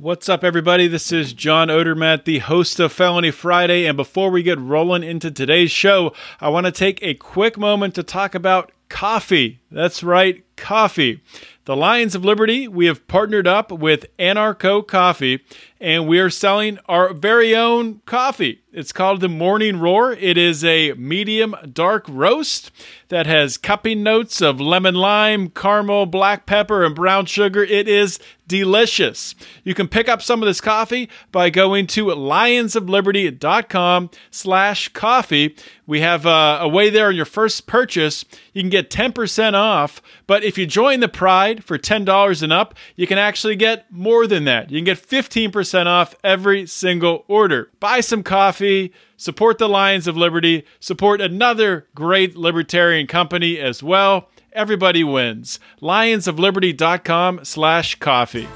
What's up, everybody? This is John Odermatt, the host of Felony Friday. And before we get rolling into today's show, I want to take a quick moment to talk about coffee. That's right, coffee. The Lions of Liberty, we have partnered up with Anarcho Coffee and we are selling our very own coffee. It's called the Morning Roar. It is a medium dark roast that has cupping notes of lemon lime, caramel, black pepper, and brown sugar. It is delicious. You can pick up some of this coffee by going to lionsofliberty.com slash coffee. We have uh, a way there on your first purchase. You can get 10% off, but if you join the Pride for $10 and up, you can actually get more than that. You can get 15% off every single order. Buy some coffee, support the Lions of Liberty, support another great libertarian company as well. Everybody wins. Lionsofliberty.com slash coffee.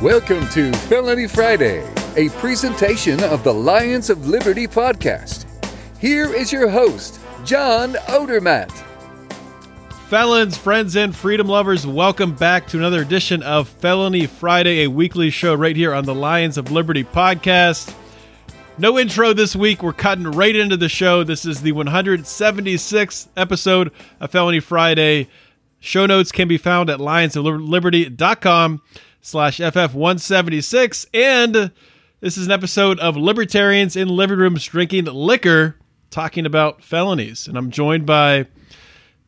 Welcome to Felony Friday, a presentation of the Lions of Liberty podcast. Here is your host, John Odermatt. Felons, friends, and freedom lovers, welcome back to another edition of Felony Friday, a weekly show right here on the Lions of Liberty podcast. No intro this week. We're cutting right into the show. This is the 176th episode of Felony Friday. Show notes can be found at lionsofliberty.com slash FF176. And this is an episode of Libertarians in Living Rooms Drinking Liquor, talking about felonies. And I'm joined by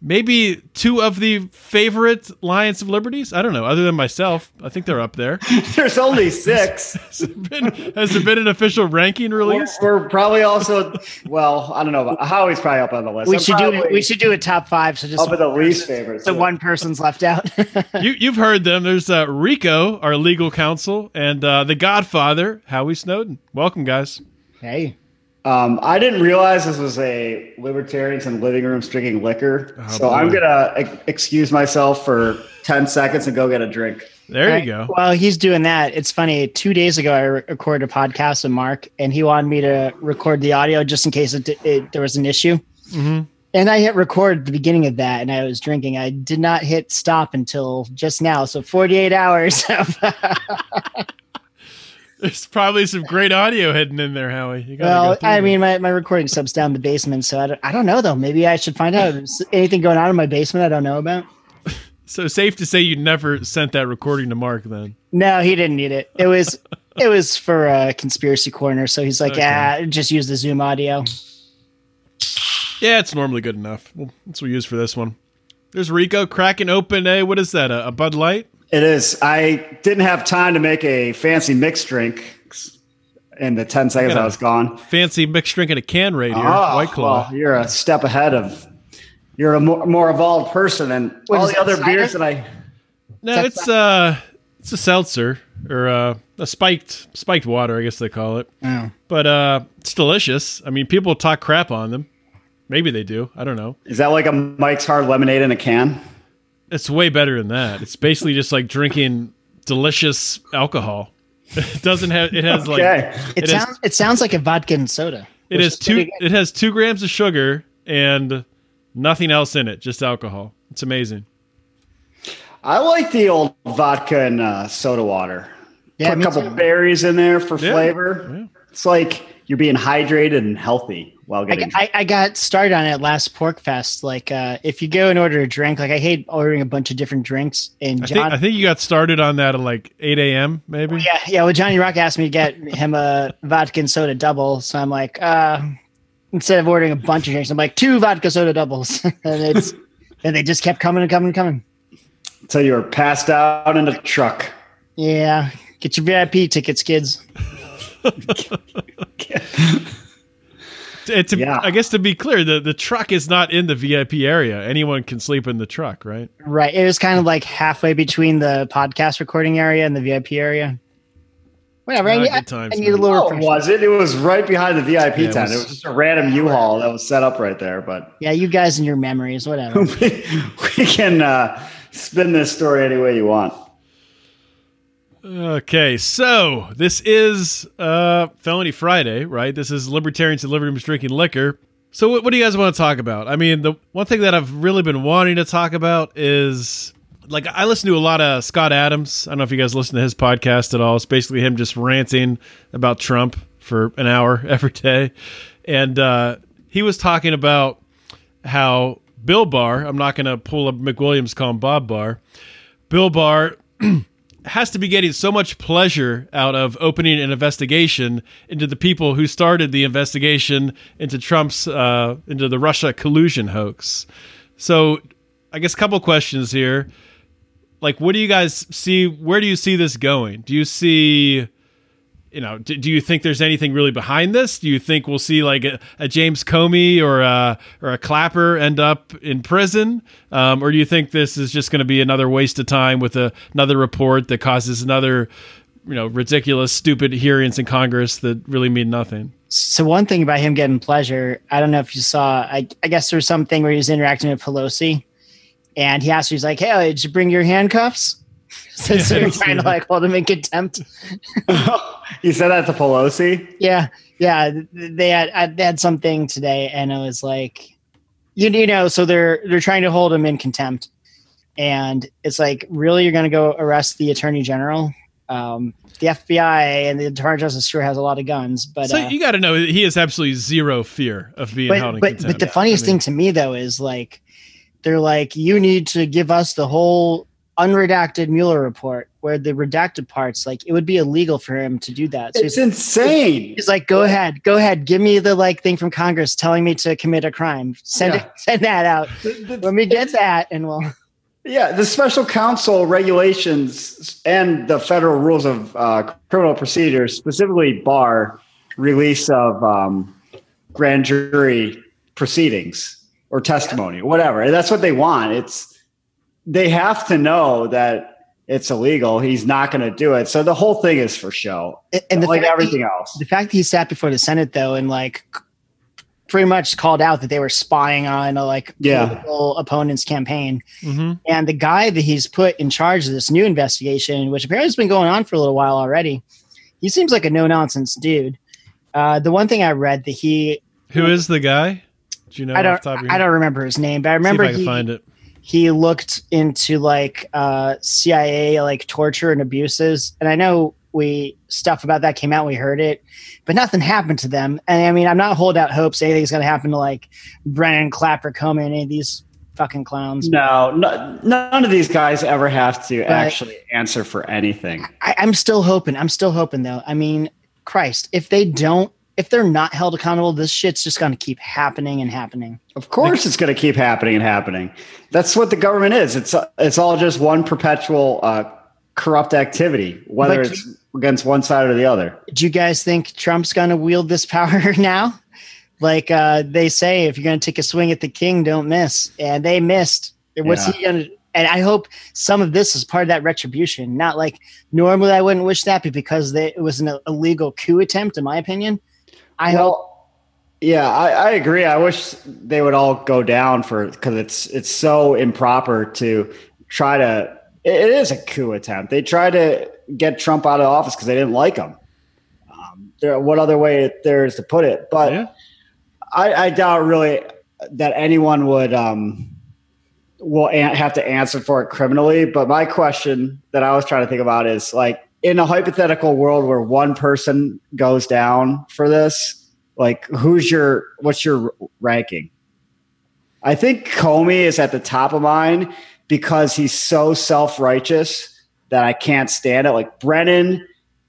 maybe two of the favorite Lions of Liberties. I don't know, other than myself. I think they're up there. There's only six. has, there been, has, there been, an official ranking released? We're, we're, probably also well. I don't know. Howie's probably up on the list. We I'm should do we should do a top five. So just up the least favorites. So one person's left out. you, have heard them. There's uh, Rico, our legal counsel, and uh, the Godfather, Howie Snowden. Welcome, guys. Hey. Um, I didn't realize this was a libertarians in living rooms drinking liquor, oh, so boy. I'm gonna ex- excuse myself for ten seconds and go get a drink. There you go. Well, he's doing that. It's funny. Two days ago, I re- recorded a podcast with Mark, and he wanted me to record the audio just in case it, it there was an issue. Mm-hmm. And I hit record at the beginning of that, and I was drinking. I did not hit stop until just now. So 48 hours. There's probably some great audio hidden in there, Howie. well, I mean, my, my recording sub's down in the basement, so I don't, I don't know though. Maybe I should find out anything going on in my basement I don't know about. so safe to say you never sent that recording to Mark then? No, he didn't need it. It was it was for a conspiracy corner, so he's like, okay. ah, just use the Zoom audio. Yeah, it's normally good enough. Well, that's what we use for this one. There's Rico cracking open a what is that? A, a Bud Light? It is. I didn't have time to make a fancy mixed drink in the 10 seconds I was gone. Fancy mixed drink in a can right here. Oh, White Claw. Well, you're a step ahead of, you're a more, more evolved person than what all the other cider? beers that I. No, it's, uh, it's a seltzer or uh, a spiked spiked water, I guess they call it. Oh. But uh, it's delicious. I mean, people talk crap on them. Maybe they do. I don't know. Is that like a Mike's Hard Lemonade in a can? It's way better than that. It's basically just like drinking delicious alcohol. It doesn't have. It has okay. like. It, it sounds. Has, it sounds like a vodka and soda. It has two. It has two grams of sugar and nothing else in it, just alcohol. It's amazing. I like the old vodka and uh, soda water. Yeah, Put a couple too. berries in there for yeah. flavor. Yeah. It's like you're being hydrated and healthy while getting. I, I, got started on it last PorcFest. Like, uh, if you go and order a drink, like I hate ordering a bunch of different drinks. And I, think, I think you got started on that at like 8 a.m. Maybe. Well, yeah, yeah. Well, Johnny Rock asked me to get him a vodka and soda double, so I'm like, uh, instead of ordering a bunch of drinks, I'm like two vodka soda doubles, and it's and they just kept coming and coming and coming. So you were passed out in the truck. Yeah, get your VIP tickets, kids. to, yeah. I guess to be clear, the, the truck is not in the VIP area. Anyone can sleep in the truck, right? Right. It was kind of like halfway between the podcast recording area and the VIP area. Whatever. I, I, times, I need a little. Oh, was it? It was right behind the VIP yeah, tent. It was, it was just a random U-Haul that was set up right there. But yeah, you guys and your memories, whatever. we, we can uh, spin this story any way you want. Okay, so this is uh, Felony Friday, right? This is Libertarians and Liberty Drinking Liquor. So, what, what do you guys want to talk about? I mean, the one thing that I've really been wanting to talk about is like I listen to a lot of Scott Adams. I don't know if you guys listen to his podcast at all. It's basically him just ranting about Trump for an hour every day, and uh, he was talking about how Bill Barr. I'm not going to pull up McWilliams, call him Bob Barr. Bill Barr has to be getting so much pleasure out of opening an investigation into the people who started the investigation into Trump's uh, into the Russia collusion hoax. So, I guess a couple questions here. Like, what do you guys see? Where do you see this going? Do you see you know, do, do, you think there's anything really behind this? Do you think we'll see like a, a James Comey or a, or a Clapper end up in prison? Um, or do you think this is just going to be another waste of time with a, another report that causes another, you know, ridiculous, stupid hearings in Congress that really mean nothing? So one thing about him getting pleasure, I don't know if you saw, I, I guess there was something where he was interacting with Pelosi and he asked, her, he's like, Hey, did you bring your handcuffs? so, so you're trying to like hold him in contempt. you said that to Pelosi? Yeah, yeah. They had they had something today, and it was like, you, you know, so they're they're trying to hold him in contempt, and it's like, really, you're going to go arrest the attorney general? Um, the FBI and the Department of Justice sure has a lot of guns, but so uh, you got to know he has absolutely zero fear of being but, held in but, contempt. But the funniest I mean, thing to me though is like they're like, you need to give us the whole unredacted Mueller report where the redacted parts, like it would be illegal for him to do that. So it's insane. He's like, go ahead, go ahead, give me the like thing from Congress telling me to commit a crime. Send yeah. it, send that out. Let me get that, and we'll. Yeah, the special counsel regulations and the federal rules of uh, criminal procedures specifically bar release of um, grand jury proceedings or testimony, whatever. And that's what they want. It's they have to know that it's illegal. He's not going to do it. So the whole thing is for show, and the like everything he, else. The fact that he sat before the Senate though, and like pretty much called out that they were spying on a like yeah. political opponent's campaign, mm-hmm. and the guy that he's put in charge of this new investigation, which apparently has been going on for a little while already, he seems like a no nonsense dude. Uh, the one thing I read that he who is the guy? Do you know? I don't. I don't remember his name, but I remember I he, find it he looked into like uh, CIA like torture and abuses, and I know we stuff about that came out, we heard it, but nothing happened to them. And I mean, I'm not holding out hopes anything's going to happen to like Brennan Clapper, Comey, any of these fucking clowns. No, no, none of these guys ever have to but actually answer for anything. I, I'm still hoping. I'm still hoping though. I mean, Christ, if they don't if they're not held accountable, this shit's just going to keep happening and happening. Of course, it's going to keep happening and happening. That's what the government is. It's it's all just one perpetual uh, corrupt activity, whether it's against one side or the other. Do you guys think Trump's going to wield this power now? Like uh, they say, if you're going to take a swing at the king, don't miss, and they missed. What's yeah. he going to? and I hope some of this is part of that retribution. Not like normally I wouldn't wish that, but because they, it was an illegal coup attempt, in my opinion. I well, hope. Yeah, I, I, agree. I wish they would all go down for because it's it's so improper to try to. It is a coup attempt. They try to get Trump out of office because they didn't like him. Um, there, what other way there is to put it? But yeah. I, I, doubt really that anyone would um, will have to answer for it criminally. But my question that I was trying to think about is like in a hypothetical world where one person goes down for this, like who's your what's your ranking? I think Comey is at the top of mine because he's so self-righteous that I can't stand it. Like Brennan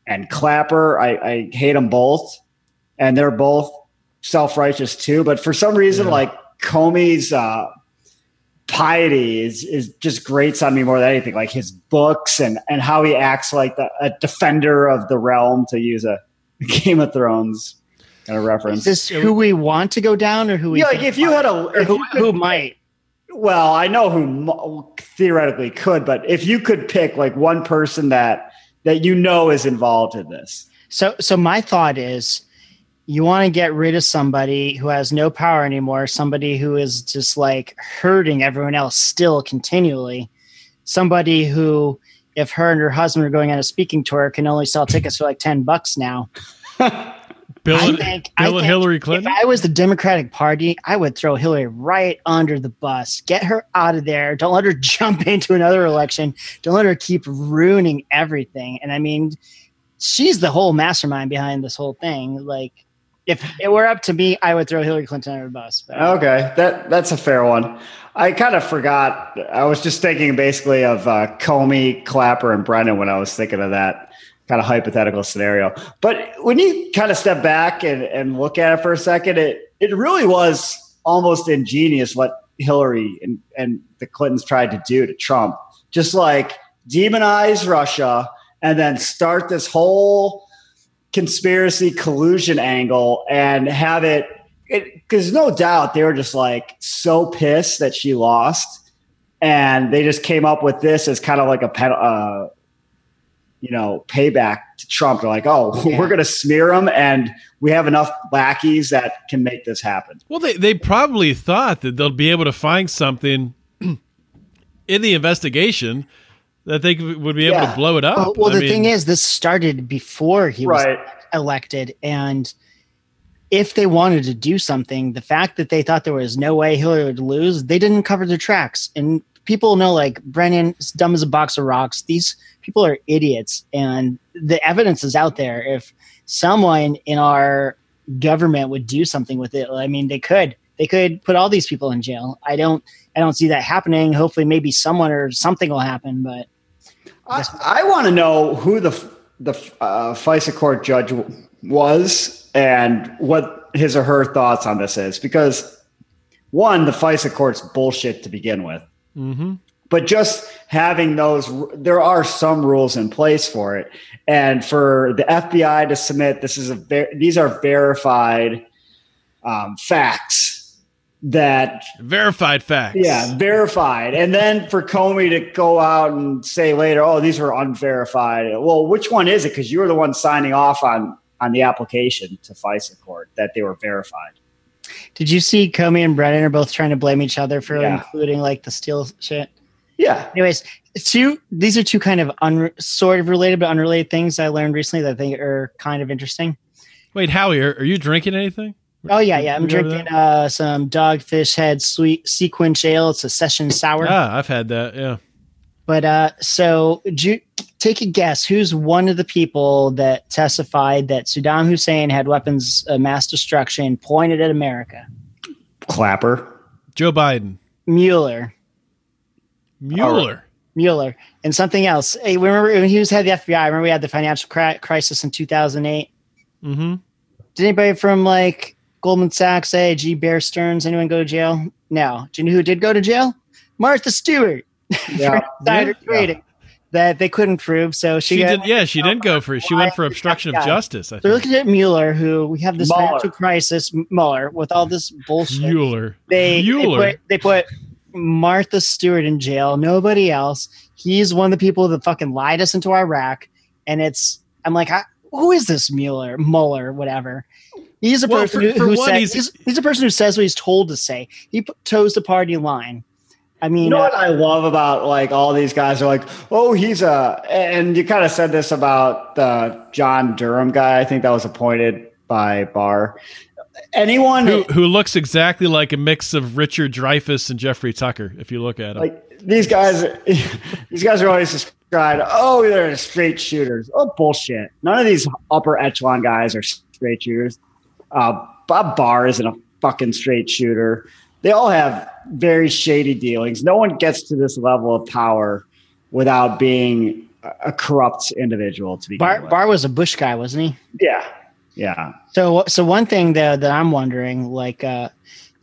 and Clapper, I, I hate them both, and they're both self-righteous too. But for some reason, yeah. like Comey's uh, piety is is just grates on me more than anything. Like his books and and how he acts like the, a defender of the realm, to use a Game of Thrones kind of reference. Is this who we want to go down, or who we? Yeah, like if you had a who, who might. Well, I know who theoretically could, but if you could pick like one person that that you know is involved in this. So, so my thought is you want to get rid of somebody who has no power anymore, somebody who is just like hurting everyone else still continually, somebody who, if her and her husband are going on a speaking tour, can only sell tickets for like 10 bucks now. Bill, I think- Bill I and Hillary If I was the Democratic Party, I would throw Hillary right under the bus. Get her out of there. Don't let her jump into another election. Don't let her keep ruining everything. And I mean, she's the whole mastermind behind this whole thing. Like, if it were up to me, I would throw Hillary Clinton under the bus. But Okay, that that's a fair one. I kind of forgot. I was just thinking basically of uh, Comey, Clapper, and Brennan when I was thinking of that kind of hypothetical scenario. But when you kind of step back and, and look at it for a second, it it really was almost ingenious what Hillary and, and the Clintons tried to do to Trump. Just like demonize Russia and then start this whole conspiracy collusion angle and have it because no doubt they were just like so pissed that she lost and they just came up with this as kind of like a pen, uh, you know payback to trump they're like oh Yeah. we're going to smear him and we have enough lackeys that can make this happen Well, they, they probably thought that they'll be able to find something in the investigation that they could- would be able Yeah. to blow it up. well, well I the thing is, this started before he was elected and if they wanted to do something the fact that they thought there was no way hillary would lose they didn't cover their tracks. And people know like brennan is dumb as a box of rocks. These people are idiots and the evidence is out there. If someone in our government would do something with it i mean they could. They could put all these people in jail. I don't i don't see that happening. Hopefully maybe someone or something will happen but I, I want to know who the the uh, FISA court judge was and what his or her thoughts on this is. Because one, the FISA court's bullshit to begin with, mhm. but just having those, there are some rules in place for it, and for the FBI to submit this is a ver- these are verified um, facts that verified facts. yeah, verified. And then for Comey to go out and say later, "Oh, these were unverified." Well, which one is it? Because you were the one signing off on on the application to FISA court that they were verified. did you see comey and brennan are both trying to blame each other for Yeah. including like the Steele shit Yeah, anyways two these are two kind of un, sort of related but unrelated things i learned recently that i think are kind of interesting Wait, Howie, are, are you drinking anything? Oh yeah yeah. I'm You go to drinking uh some dogfish head sweet SeaQuench ale. It's a session sour. Ah, I've had that. Yeah. but uh so do you, take a guess. Who's one of the people that testified that saddam hussein had weapons of mass destruction pointed at america? Clapper. Joe Biden, mueller. Mueller. mueller. And something else. Hey, remember when he was head of the fbi remember we had the financial cri- crisis in 2008 Mm-hmm. Did anybody from like Goldman Sachs say, gee, Bear Stearns, anyone go to jail? No. Do you know who did go to jail? Martha Stewart. Yeah. for insider Yeah. trading that they couldn't prove. So she, She did. Yeah, she didn't go for. She went for obstruction of justice. I They're looking at Mueller, who we have this Mueller. financial crisis, Mueller, with all this bullshit. Mueller. They, they put they put Martha Stewart in jail, nobody else. He's one of the people that fucking lied us into Iraq. And it's I'm like, I, who is this Mueller, Mueller, whatever? He's a Well, person for- who, for who one, said, he's- he's, he's, a person who says what he's told to say. He p- toes the party line. I mean, You know what uh, I love about like all these guys are like, oh, he's a, and you kind of said this about the John Durham guy. I think that was appointed by Barr. Anyone Who who looks exactly like a mix of Richard Dreyfuss and Jeffrey Tucker? If you look at him. like these guys, these guys are always described. Oh, they're straight shooters. Oh, bullshit. None of these upper echelon guys are straight shooters. Uh, Bob Barr isn't a fucking straight shooter. They all have very shady dealings. No one gets to this level of power without being a- corrupt individual. To be Barr, Barr was a Bush guy, wasn't he? yeah, yeah. So, so one thing though that I'm wondering, like, uh,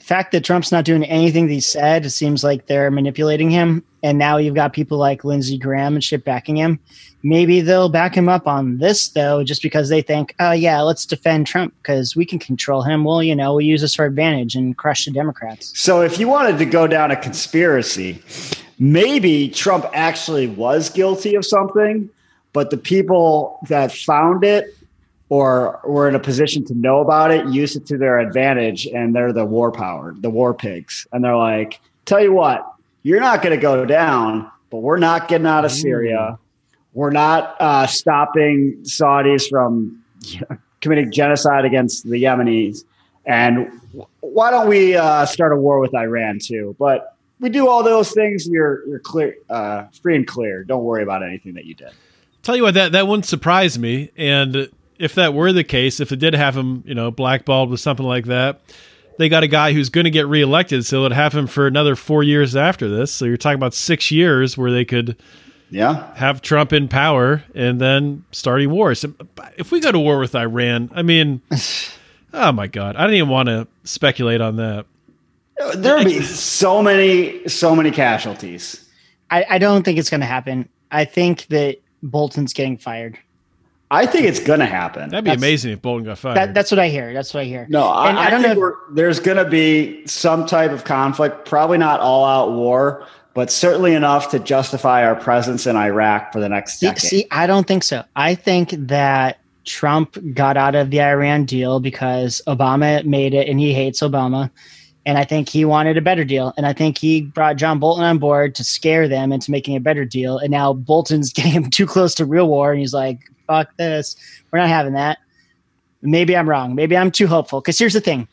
fact that Trump's not doing anything that he said, it seems like they're manipulating him. And now you've got people like Lindsey Graham and shit backing him. Maybe they'll back him up on this though, just because they think, oh yeah, let's defend Trump because we can control him. Well, you know, we'll use this for advantage and crush the Democrats. So if you wanted to go down a conspiracy, maybe Trump actually was guilty of something, but the people that found it or were in a position to know about it use it to their advantage and they're the war power, the war pigs. And they're like, tell you what, you're not going to go down, but we're not getting out of Syria. We're not uh, stopping Saudis from committing genocide against the Yemenis. And why don't we uh, start a war with Iran too? But we do all those things. You're you're clear, uh, free and clear. Don't worry about anything that you did. Tell you what, that that wouldn't surprise me. And if that were the case, if it did have him, you know, blackballed with something like that, they got a guy who's going to get reelected, so it'd have him for another four years after this. So you're talking about six years where they could, yeah, have Trump in power and then starting wars. If we go to war with Iran, I mean, oh my god, I don't even want to speculate on that. There'd be so many, so many casualties. I, I don't think it's going to happen. I think that Bolton's getting fired. I think it's going to happen. That'd be that's, amazing if Bolton got fired. That, that's what I hear. That's what I hear. No, I, I, don't know. If, there's going to be some type of conflict. Probably not all out war, but certainly enough to justify our presence in Iraq for the next see, See, I don't think so. I think that Trump got out of the Iran deal because Obama made it, and he hates Obama. And I think he wanted a better deal. And I think he brought John Bolton on board to scare them into making a better deal. And now Bolton's getting him too close to real war. And he's like, fuck this. We're not having that. Maybe I'm wrong. Maybe I'm too hopeful. Because here's the thing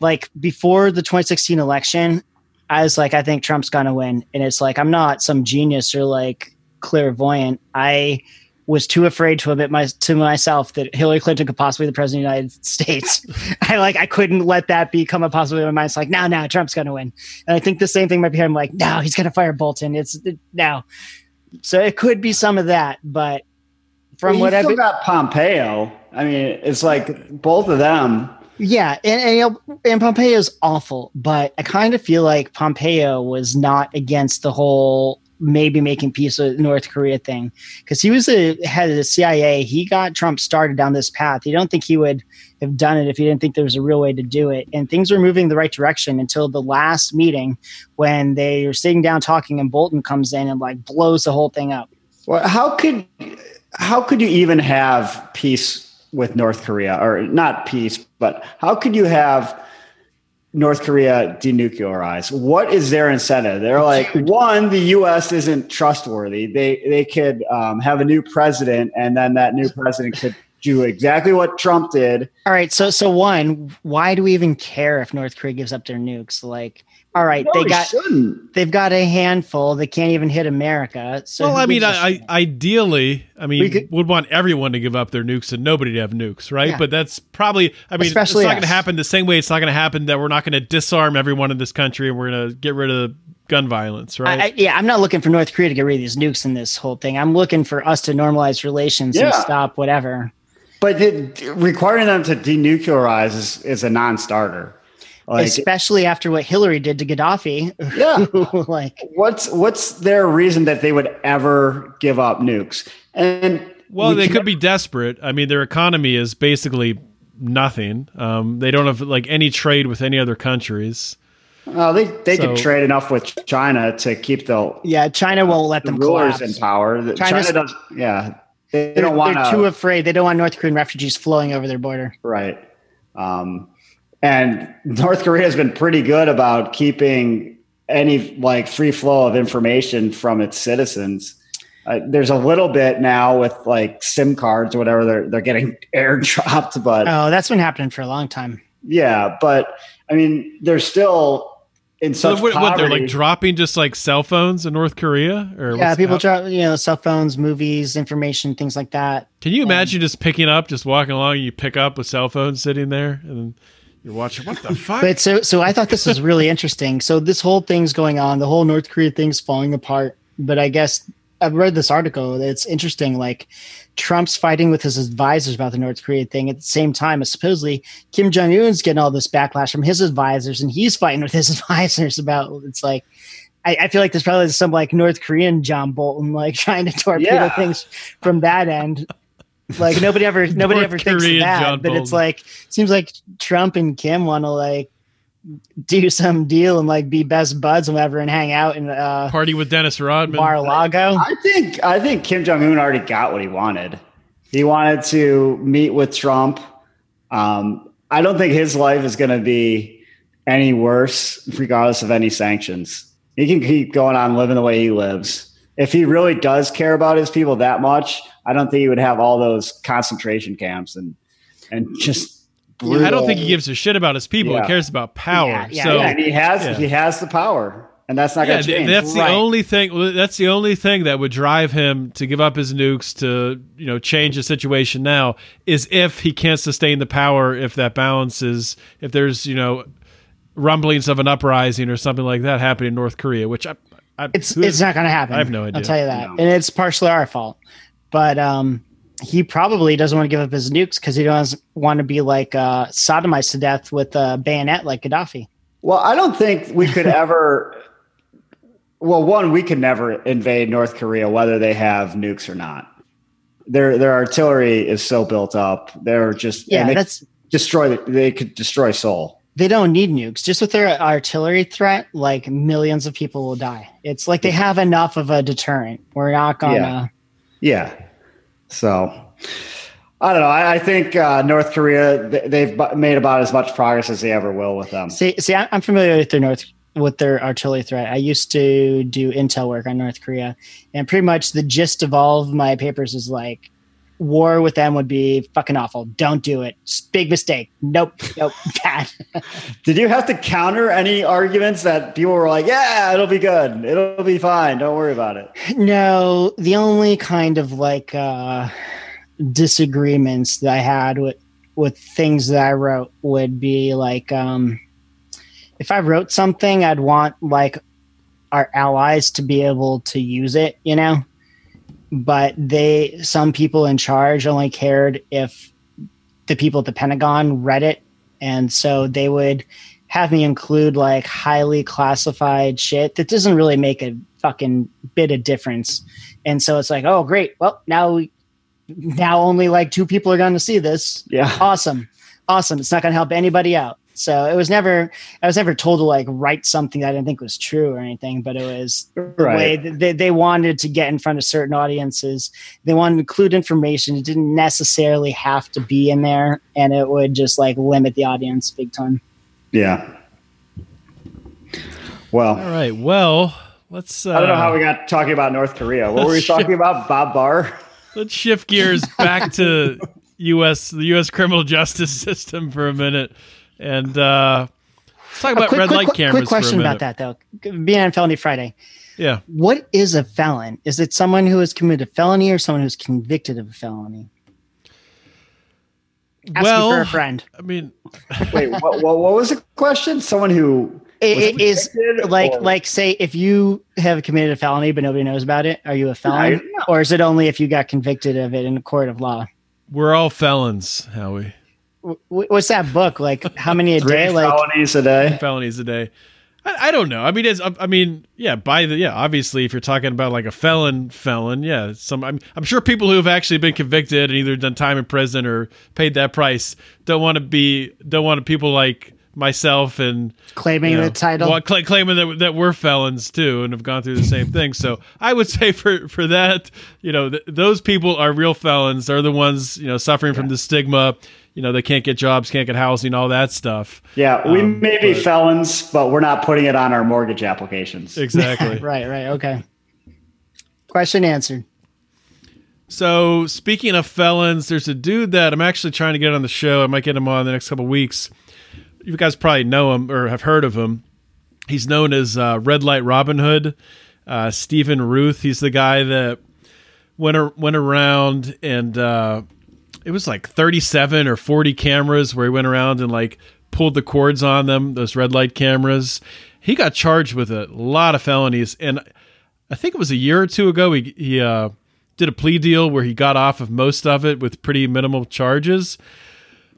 like before the 2016 election, I was like, I think Trump's going to win. And it's like, I'm not some genius or like clairvoyant. I was too afraid to admit my to myself that Hillary Clinton could possibly be the president of the United States. I like I couldn't let that become a possibility in my mind. It's like, now, now Trump's gonna win. And I think the same thing might be here. I'm like, no, he's gonna fire Bolton. It's it, now. So it could be some of that, but from what I've got Pompeo. I mean, it's like both of them. Yeah, and and, you know, and Pompeo is awful, but I kind of feel like Pompeo was not against the whole maybe making peace with North Korea thing because he was the head of the CIA. He got Trump started down this path. You don't think he would have done it if he didn't think there was a real way to do it. And things were moving the right direction until the last meeting when they were sitting down talking and Bolton comes in and like blows the whole thing up. Well, how could how could you even have peace with North Korea, or not peace, but how could you have North Korea denuclearize? What is their incentive? They're like, one, the U.S. isn't trustworthy. They they could um, have a new president, and then that new president could do exactly what Trump did. All right, so so one, why do we even care if North Korea gives up their nukes? Like, all right, no, they got shouldn't. they've got a handful. They can't even hit America. So well, I mean, I, I, ideally, I mean, we could, would want everyone to give up their nukes and nobody to have nukes, right? Yeah. But that's probably, I mean, Especially it's not going to happen the same way. It's not going to happen that we're not going to disarm everyone in this country and we're going to get rid of gun violence, right? I, yeah, I'm not looking for North Korea to get rid of these nukes in this whole thing. I'm looking for us to normalize relations yeah. and stop whatever. But it, requiring them to denuclearize is, is a non-starter. Like, especially after what Hillary did to Gaddafi. Yeah. like what's what's their reason that they would ever give up nukes? And well, we they could be desperate. I mean, their economy is basically nothing. Um, they don't have like any trade with any other countries. Oh, they they so, could trade enough with China to keep the yeah. China won't let the them rulers collapse. in power. China's, China does yeah. They, they don't want. They're too afraid. They don't want North Korean refugees flowing over their border. Right. Um, and North Korea has been pretty good about keeping any like free flow of information from its citizens. Uh, there's a little bit now with like SIM cards or whatever they're they're getting airdropped, but oh, that's been happening for a long time. Yeah, but I mean, they're still in such so what, what, they're like dropping just like cell phones in North Korea or yeah, people drop you know cell phones, movies, information, things like that. Can you imagine just picking up, just walking along, and you pick up a cell phone sitting there and you're watching what the fuck? But so so I thought this was really interesting. So this whole thing's going on, the whole North Korea thing's falling apart. But I guess I've read this article. It's interesting. Like Trump's fighting with his advisors about the North Korea thing at the same time as supposedly Kim Jong Un's getting all this backlash from his advisors, and he's fighting with his advisors about. It's like I, I feel like there's probably some like North Korean John Bolton like trying to torpedo yeah. things from that end. Like nobody ever nobody ever Korean thinks of that, John but Bolton. it's like seems like Trump and Kim want to like do some deal and like be best buds and whatever and hang out and uh, party with Dennis Rodman. Mar-a-Lago. I think I think Kim Jong Un already got what he wanted. He wanted to meet with Trump. Um, I don't think his life is going to be any worse, regardless of any sanctions. He can keep going on living the way he lives. If he really does care about his people that much, I don't think he would have all those concentration camps and and just. I don't think he gives a shit about his people. Yeah. He cares about power. Yeah, yeah, so Yeah, and he has Yeah. he has the power, and that's not yeah, going to th- change. that's the only thing. That's the only thing that would drive him to give up his nukes to you know change the situation now is if he can't sustain the power. If that balance is if there's you know rumblings of an uprising or something like that happening in North Korea, which I, I It's who- it's not going to happen. I have no idea. I'll tell you that, No. and it's partially our fault. But um, he probably doesn't want to give up his nukes because he doesn't want to be like uh, sodomized to death with a bayonet like Gaddafi. Well, I don't think we could ever. Well, one, we could never invade North Korea, whether they have nukes or not. Their their artillery is so built up. They're just Yeah, they that's destroy. They could destroy Seoul. they don't need nukes. Just with their artillery threat, like millions of people will die. It's like they have enough of a deterrent. We're not gonna. Yeah. Yeah. So I don't know. I, I think uh, North Korea th- they've made about as much progress as they ever will with them. See, see, I'm familiar with their North with their artillery threat. I used to do intel work on North Korea, and pretty much the gist of all of my papers is like, war with them would be fucking awful. Don't do it. Big mistake. Nope, nope, bad. Did you have to counter any arguments that people were like, "Yeah, it'll be good. It'll be fine. Don't worry about it." no, the only kind of like uh, disagreements that I had with with things that I wrote would be like, um, if I wrote something, I'd want like our allies to be able to use it, you know. But they, some people in charge, only cared if the people at the Pentagon read it, and so they would have me include like highly classified shit that doesn't really make a fucking bit of difference. And so it's like, oh, great. Well, now now only like two people are going to see this. Yeah. Awesome, awesome. It's not going to help anybody out. So it was never, I was never told to like write something that I didn't think was true or anything, but it was the way that they, they wanted to get in front of certain audiences. They wanted to include information. It didn't necessarily have to be in there and it would just like limit the audience big time. Yeah. Well, all right. Well, let's. Uh, I don't know how we got talking about North Korea. What were we Shit. talking about? Bob Barr. Let's shift gears back to U.S. the U.S. criminal justice system for a minute, and uh, let's talk about A quick, red quick, light cameras quick question for a minute. about that though. Being on Felony Friday, Yeah. what is a felon? Is it someone who has committed a felony or someone who's convicted of a felony? Asking well, for a friend. I mean, Wait, what, what, what was the question? Someone who It, it is like or- like say if you have committed a felony but nobody knows about it, are you a felon? Or is it only if you got convicted of it in a court of law? we're all felons, Howie. Wh- wh- What's that book like? How many a three day? Like felonies a day. felonies a day. I, I don't know. I mean, it's. I mean, yeah. By the yeah, obviously, if you're talking about like a felon, felon, yeah. Some. I'm, I'm sure people who have actually been convicted and either done time in prison or paid that price don't want to be. Don't want people like myself and claiming you know, the title. well, cla claiming that that we're felons too and have gone through the same thing. So I would say for for that, you know, th- those people are real felons. They're the ones you know suffering from the stigma. You know, they can't get jobs, can't get housing, all that stuff. Yeah, we Um, may be but- felons, but we're not putting it on our mortgage applications. Exactly. right, right, okay. Question answered. So speaking of felons, there's a dude that I'm actually trying to get on the show. I might get him on the next couple weeks. You guys probably know him or have heard of him. He's known as uh, Red Light Robin Hood. Uh, Stephen Ruth. He's the guy that went ar- went around and uh, it was like 37 or 40 cameras where he went around and like pulled the cords on them. Those red light cameras. He got charged with a lot of felonies, and I think it was a year or two ago. He he uh, did a plea deal where he got off of most of it with pretty minimal charges.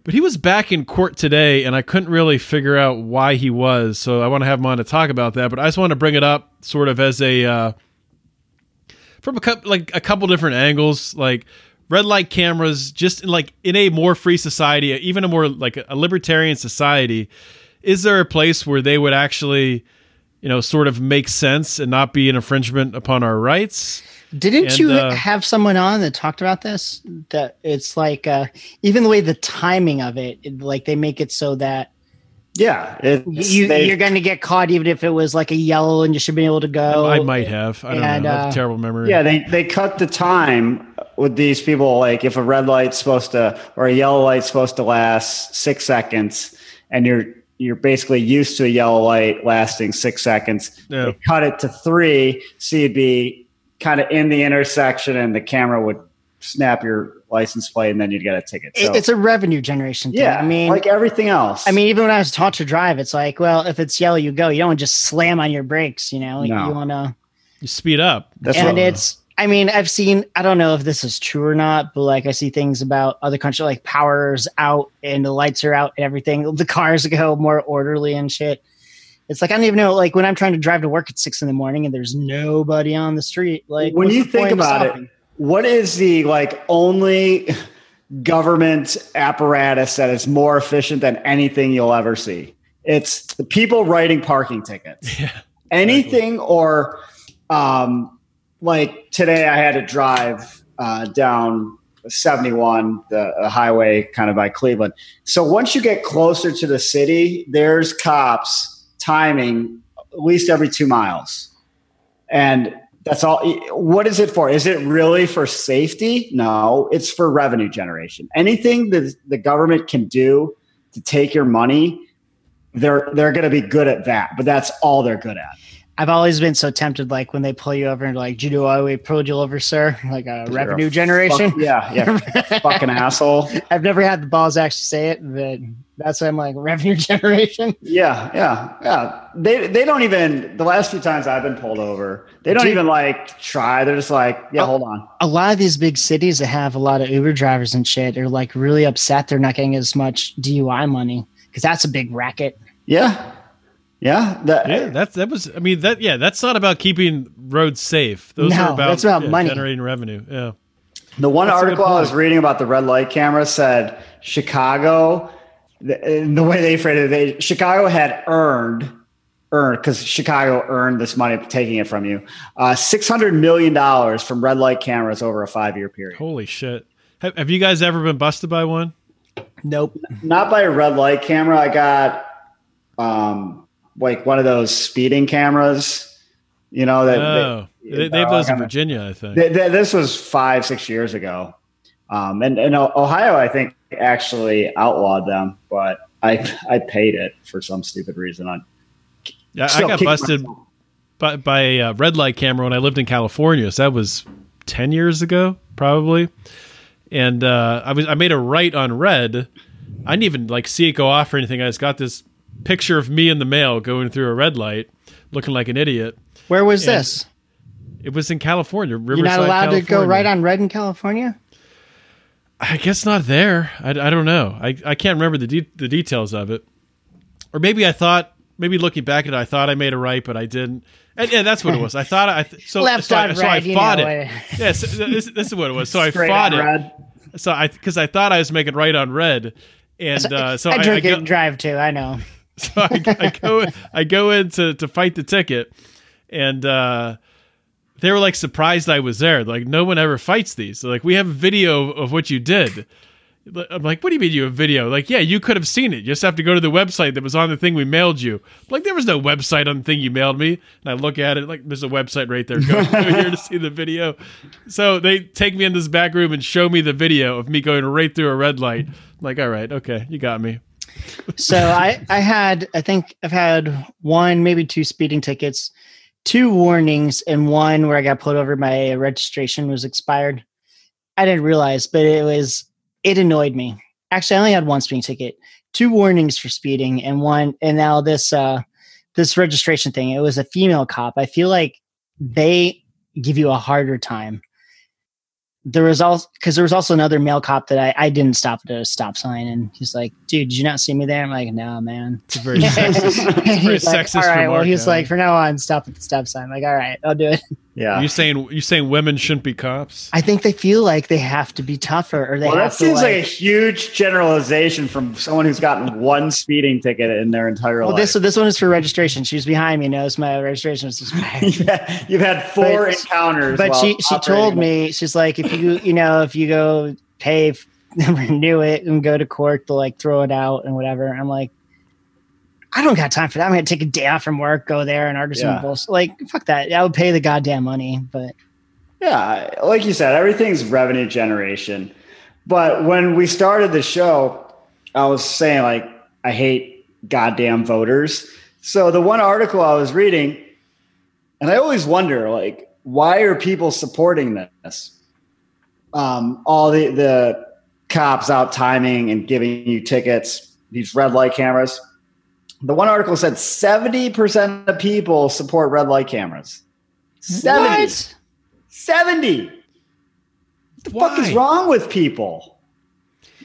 But he was back in court today, and I couldn't really figure out why he was. So I want to have him on to talk about that. But I just want to bring it up, sort of as a uh, from a couple like a couple different angles, like red light cameras. Just in, like in a more free society, even a more like a libertarian society, is there a place where they would actually, you know, sort of make sense and not be an infringement upon our rights? Didn't And, you uh, have someone on that talked about this? That it's like uh, even the way the timing of it, it- like they make it so that Yeah, it's, you, they- you're going to get caught even if it was like a yellow and you should be able to go. I might have. I don't and, know. I have uh, a terrible memory. yeah they they cut the time with these people, like if a red light's supposed to or a yellow light's supposed to last six seconds, and you're you're basically used to a yellow light lasting six seconds, Yeah. cut it to three, so you'd be kind of in the intersection, and the camera would snap your license plate, and then you'd get a ticket. So, it's a revenue generation thing. yeah, I mean, like everything else. I mean, even when I was taught to drive, it's like, well, if it's yellow, you go. You don't just slam on your brakes. You know, Like, No. you want to. You speed up. That's and what- it's i mean i've seen i don't know if this is true or not but like i see things about other countries like powers out and the lights are out and everything the cars go more orderly and shit it's like i don't even know like when i'm trying to drive to work at six in the morning and there's nobody on the street like when what's you think about it, what is the like only government apparatus that is more efficient than anything you'll ever see? It's the people writing parking tickets. Yeah. Anything or um, like today, I had to drive uh, down 71, the, the highway kind of by Cleveland. So once you get closer to the city, there's cops timing at least every two miles. And that's all. What is it for? Is it really for safety? No, it's for revenue generation. Anything that the government can do to take your money, they're they're going to be good at that. But that's all they're good at. I've always been so tempted like when they pull you over and like do you know why we pulled you over sir like a revenue generation Fuck- yeah, yeah, fucking asshole. i've never had the balls actually say it but that's why i'm like revenue generation Yeah, yeah, yeah. They they don't even. The last few times I've been pulled over, they don't Dude. even like try. They're just like, yeah, Oh. hold on. a lot of these big cities that have a lot of Uber drivers and shit are like really upset they're not getting as much DUI money because that's a big racket. Yeah, yeah. That, Yeah, that's that was. I mean, that yeah, that's not about keeping roads safe. Those No, are about, that's about yeah, money. generating revenue. Yeah, The one That's article I was reading about the red light camera said Chicago, the, the way they phrased it, they, Chicago had earned, earned because Chicago earned this money taking it from you, uh, six hundred million dollars from red light cameras over a five year period. holy shit. Have, have you guys ever been busted by one? Nope. Not by a red light camera. I got um, like one of those speeding cameras. You know that. Oh, they, they have uh, those in Virginia, I think. Th- th- this was five, six years ago. Um, and, and Ohio, I think, actually outlawed them, but I I paid it for some stupid reason. I, Yeah, I got busted myself. by, by a uh, red light camera when I lived in California. So that was ten years ago, probably. And uh, I was I made a right on red. I didn't even like see it go off or anything. I just got this picture of me in the mail going through a red light, looking like an idiot. Where was Yeah. this? It was in California. Riverside, You're not allowed to go right on red in California? I guess not there. I, I don't know. I, I can't remember the de- the details of it. Or maybe I thought, maybe looking back at it, I thought I made a right, but I didn't. And, yeah, that's what it was. I thought I th- so Left so, I, so I fought it. Yes, this, this is what it was. So I fought it. red. So I because I thought I was making right on red, and uh, so I I, I, drink go, and drive too. I know. so I, I go I go in to, to fight the ticket, and uh, they were like surprised I was there. Like no one ever fights these. They're like we have a video of what you did. I'm like, what do you mean you have video? Like, yeah, you could have seen it. You just have to go to the website that was on the thing we mailed you. Like, there was no website on the thing you mailed me. And I look at it, like, there's a website right there. Go, go here to see the video. So they take me in this back room and show me the video of me going right through a red light. I'm like, all right, okay, you got me. So I, I had, I think I've had one, maybe two speeding tickets, two warnings, and one where I got pulled over. My registration was expired. I didn't realize, but it was, it annoyed me. Actually, I only had one speeding ticket, two warnings for speeding, and one, and now this, uh, this registration thing. It was a female cop. I feel like they give you a harder time. There was also because there was also another male cop that I, I didn't stop at a stop sign, and he's like, "Dude, did you not see me there?" I'm like, "No, man." It's very sexist. It's very he's like, sexist all right. Well, he's yeah. like, for now on, stop at the stop sign. I'm like, all right, I'll do it. Yeah. you saying you saying women shouldn't be cops? I think they feel like they have to be tougher, or they have to. well, have that to seems like, a huge generalization from someone who's gotten one speeding ticket in their entire well, life. this this one is for registration. She was behind me, knows my registration was expired. you've, had, you've had four But- encounters. but she she told me she's like, if you you know if you go pay, f- renew it, and go to court, they'll like throw it out and whatever. I'm like. I don't got time for that. I'm gonna take a day off from work, go there and argue Yeah. some bullshit. Like, fuck that. I would pay the goddamn money, but Yeah, Yeah, like you said, everything's revenue generation. But when we started the show, I was saying like I hate goddamn voters. So the one article I was reading, and I always wonder like why are people supporting this? Um, all the the cops out timing and giving you tickets, these red light cameras. The one article said 70% of people support red light cameras. 70. What? 70. What the fuck is wrong with people?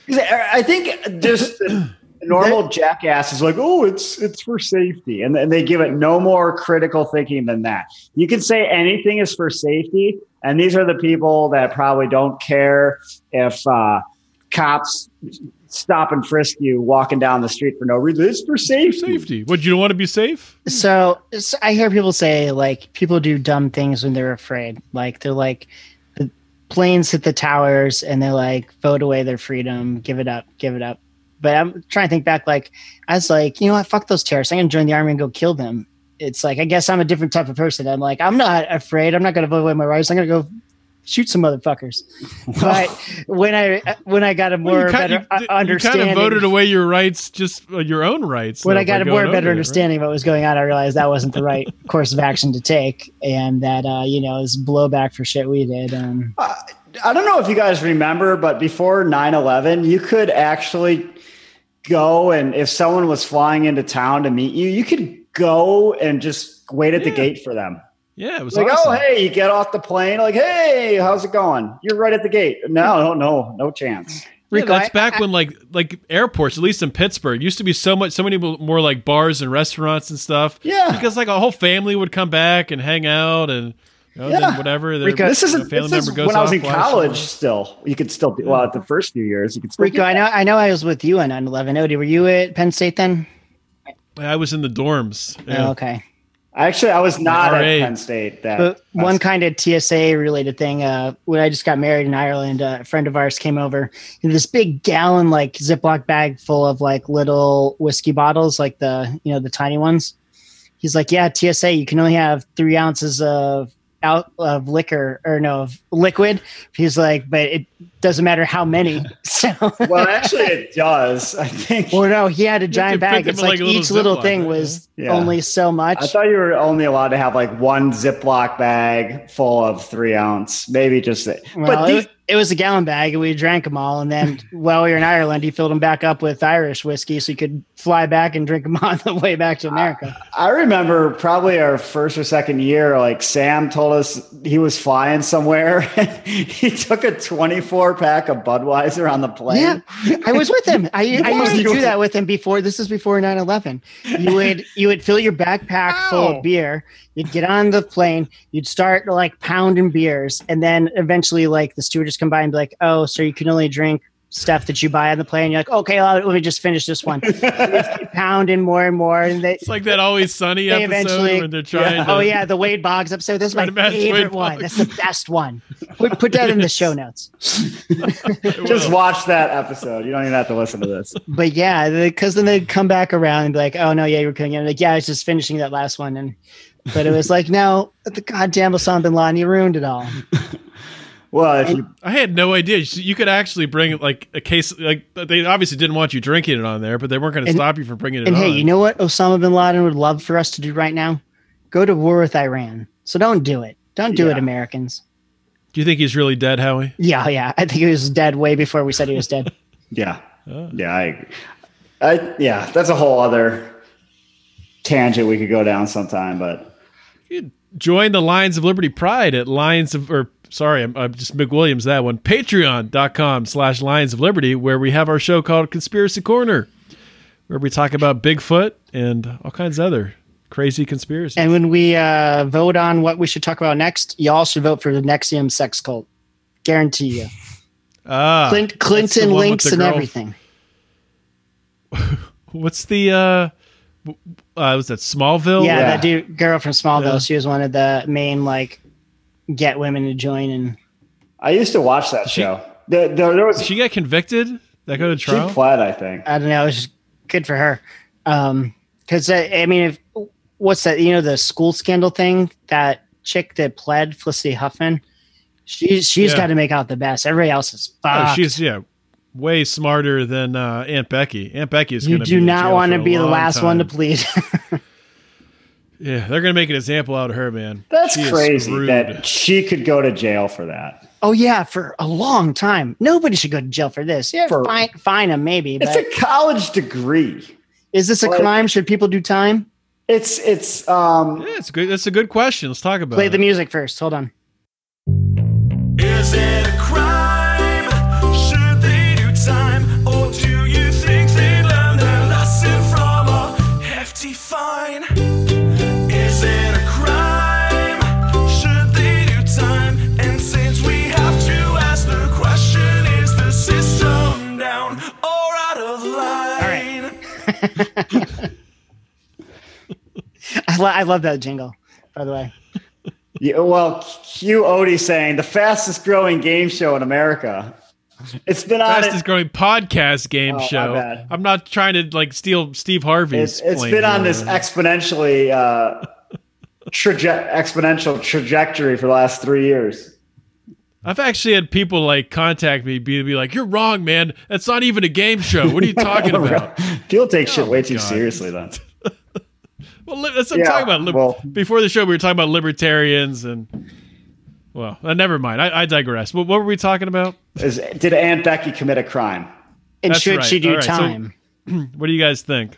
I I think just the normal jackass is like, oh, it's it's for safety, and, and they give it no more critical thinking than that. You can say anything is for safety, and these are the people that probably don't care if uh, cops stop and frisk you walking down the street for no reason. It's for safety. Safety. What you don't want to be safe? So, so I hear people say like people do dumb things when they're afraid. Like they're like the planes hit the towers and they're like vote away their freedom, give it up, give it up. But I'm trying to think back. Like I was like, you know what? Fuck those terrorists. I'm gonna join the army and go kill them. It's like I guess I'm a different type of person. I'm like I'm not afraid. I'm not gonna vote away my rights. I'm gonna go shoot some motherfuckers. But when I when I got a more Well, you, better kind, uh, you, you kind of voted away your rights, just uh, your own rights. when though, I got a more going over better there, right? understanding of what was going on, I realized that wasn't the right course of action to take, and that uh, you know is blowback for shit we did. Um, I don't know if you guys remember, but before 9 11, you could actually go and if someone was flying into town to meet you, you could go and just wait at the gate for them. Yeah, it was Like, oh, awesome. oh, hey, you get off the plane. Like, hey, how's it going? You're right at the gate. No, no, no, no chance. Yeah, Rico, that's I- back I- when like like airports, at least in Pittsburgh, used to be so much, so many more like bars and restaurants and stuff. Yeah. because like a whole family would come back and hang out and you know, Yeah. then whatever. their- Rico, uh, This a isn't family this is member goes when I was in college still. You could still do well at the first few years. You could still Rico, do I know, I know, I was with you on 9/11. Odie, were you at Penn State then? I was in the dorms. Oh, yeah. Oh, okay. Actually, I was not at Penn State. That But one kind of TSA related thing, uh, when I just got married in Ireland, uh, a friend of ours came over in this big gallon, like Ziploc bag full of like little whiskey bottles, like the, you know, the tiny ones. He's like, yeah, TSA, you can only have three ounces of out of liquor or no, of liquid. He's like, but it doesn't matter how many. So, well, actually, it does. I think. well no, he had a giant bag. It's like, like, a little each little thing right? was Yeah. only so much. I thought you were only allowed to have like one Ziploc bag full of three ounce, maybe just. Well, but it, these, was, it was a gallon bag, and we drank them all. And then while we were in Ireland, he filled them back up with Irish whiskey, so he could fly back and drink them on the way back to America. I remember probably our first or second year, like Sam told us he was flying somewhere. he took a 24 pack of Budweiser on the plane. Yeah, I was with him. I, I used to do that with him before. This is before 9-11. You would you would fill your backpack full of beer. You'd get on the plane. You'd start like pounding beers, and then eventually, like the stewardess come by and be like, "Oh, so you can only drink." Stuff that you buy on the plane, you're like, okay, well, let me just finish this one. You just pounding more and more, and they, It's like that Always Sunny They episode eventually- when they're trying to. Oh yeah, the Wade Boggs episode. This is Try my favorite one. That's the best one. Put, put that in the show notes. Just watch that episode. You don't even have to listen to this. But yeah, because then they'd come back around and be like, "Oh no, yeah, you were coming in." Like, yeah, I was just finishing that last one, and but it was like, no, the goddamn Osama bin Laden, you ruined it all. Well, if you I had no idea. You you could actually bring like a case. Like they obviously didn't want you drinking it on there, but they weren't going to stop you from bringing it And on. hey, you know what Osama bin Laden would love for us to do right now? Go to war with Iran. So don't do it. Don't do Yeah. it, Americans. Do you think he's really dead, Howie? Yeah, yeah. I think he was dead way before we said he was dead. Yeah. Oh. Yeah, I. I yeah, that's a whole other tangent we could go down sometime, but You join the Lions of Liberty Pride at Lions of or sorry, I'm, I'm just McWilliams that one. Patreon.com slash Lions of Liberty, where we have our show called Conspiracy Corner, where we talk about Bigfoot and all kinds of other crazy conspiracies. and when we uh, vote on what we should talk about next, y'all should vote for the NXIVM sex cult. Guarantee you. ah, Clint, Clinton links and girl- everything. What's the uh, uh was that Smallville? Yeah, Yeah. that dude, girl from Smallville. Yeah. She was one of the main like get women to join, and I used to watch that She- show. There, there, there was she got convicted? That go to she trial? pled, I think. I don't know. It was just good for her. Um, because I, I mean, if what's that? You know, the school scandal thing. That chick that pled, Felicity Huffman. She's she's Yeah. got to make out the best. Everybody else is Oh, fucked. she's yeah, way smarter than uh, Aunt Becky. Aunt Becky is you going to do not want to be the last one to plead. Yeah, they're going to make an example out of her, man. That's She crazy that she could go to jail for that. oh yeah, for a long time. Nobody should go to jail for this. Yeah, For- fine, fine him maybe. It's But a college degree. is this a like- crime? Should people do time? It's it's um Yeah, it's good. That's a good question. Let's talk about it. Play it. the music first. Hold on. Is it a crime? I, lo- I love that jingle. By the way, yeah, well Hugh Odie saying the fastest growing game show in America. It's been on fastest it, growing podcast game Oh, show. I'm not trying to like steal Steve Harvey's. it's, it's flame been on this exponentially uh traje- exponential trajectory for the last three years. I've actually had people like contact me, be, be like, "You're wrong, man. That's not even a game show. What are you talking about?" People take shit Oh way too God. seriously then. well, that's what Yeah, I'm talking about. Well- Before the show, we were talking about libertarians and. Well, uh, never mind. I, I digress. What, what were we talking about? Is did Aunt Becky commit a crime? and That's should right. she do right, so- time? What do you guys think?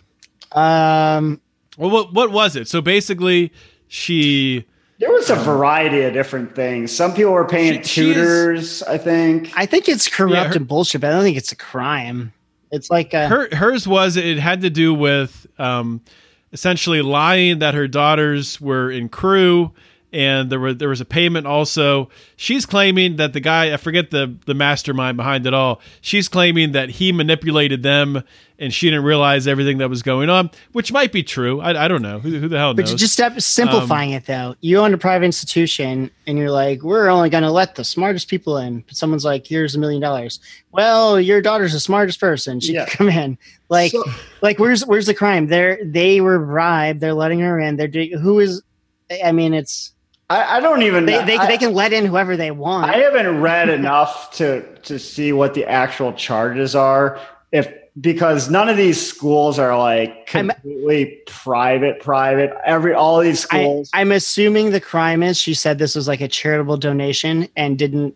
um, Well, what what was it? So basically, she There was a variety of different things. Some people were paying Um, She- she is- tutors, I think. I think it's corrupt Yeah, her- and bullshit, but I don't think it's a crime. It's like a, her hers was it had to do with um, essentially lying that her daughters were in crew and there were there was a payment also she's claiming that the guy i forget the the mastermind behind it all she's claiming that he manipulated them and she didn't realize everything that was going on which might be true i, I don't know who, who the hell But knows you just simplifying Um, it though. You own a private institution and you're like, we're only going to let the smartest people in. But someone's like, here's a million dollars. Well, your daughter's the smartest person. She Yeah. can come in. Like, So- like where's where's the crime? They're they were bribed. They're letting her in. They're doing. Who is? I mean, it's I, I don't even. they they, I, they can let in whoever they want. I haven't read enough to to see what the actual charges are. If because none of these schools are like I'm- completely private, private. Every all these I, schools. I'm assuming the crime is she said this was like a charitable donation and didn't,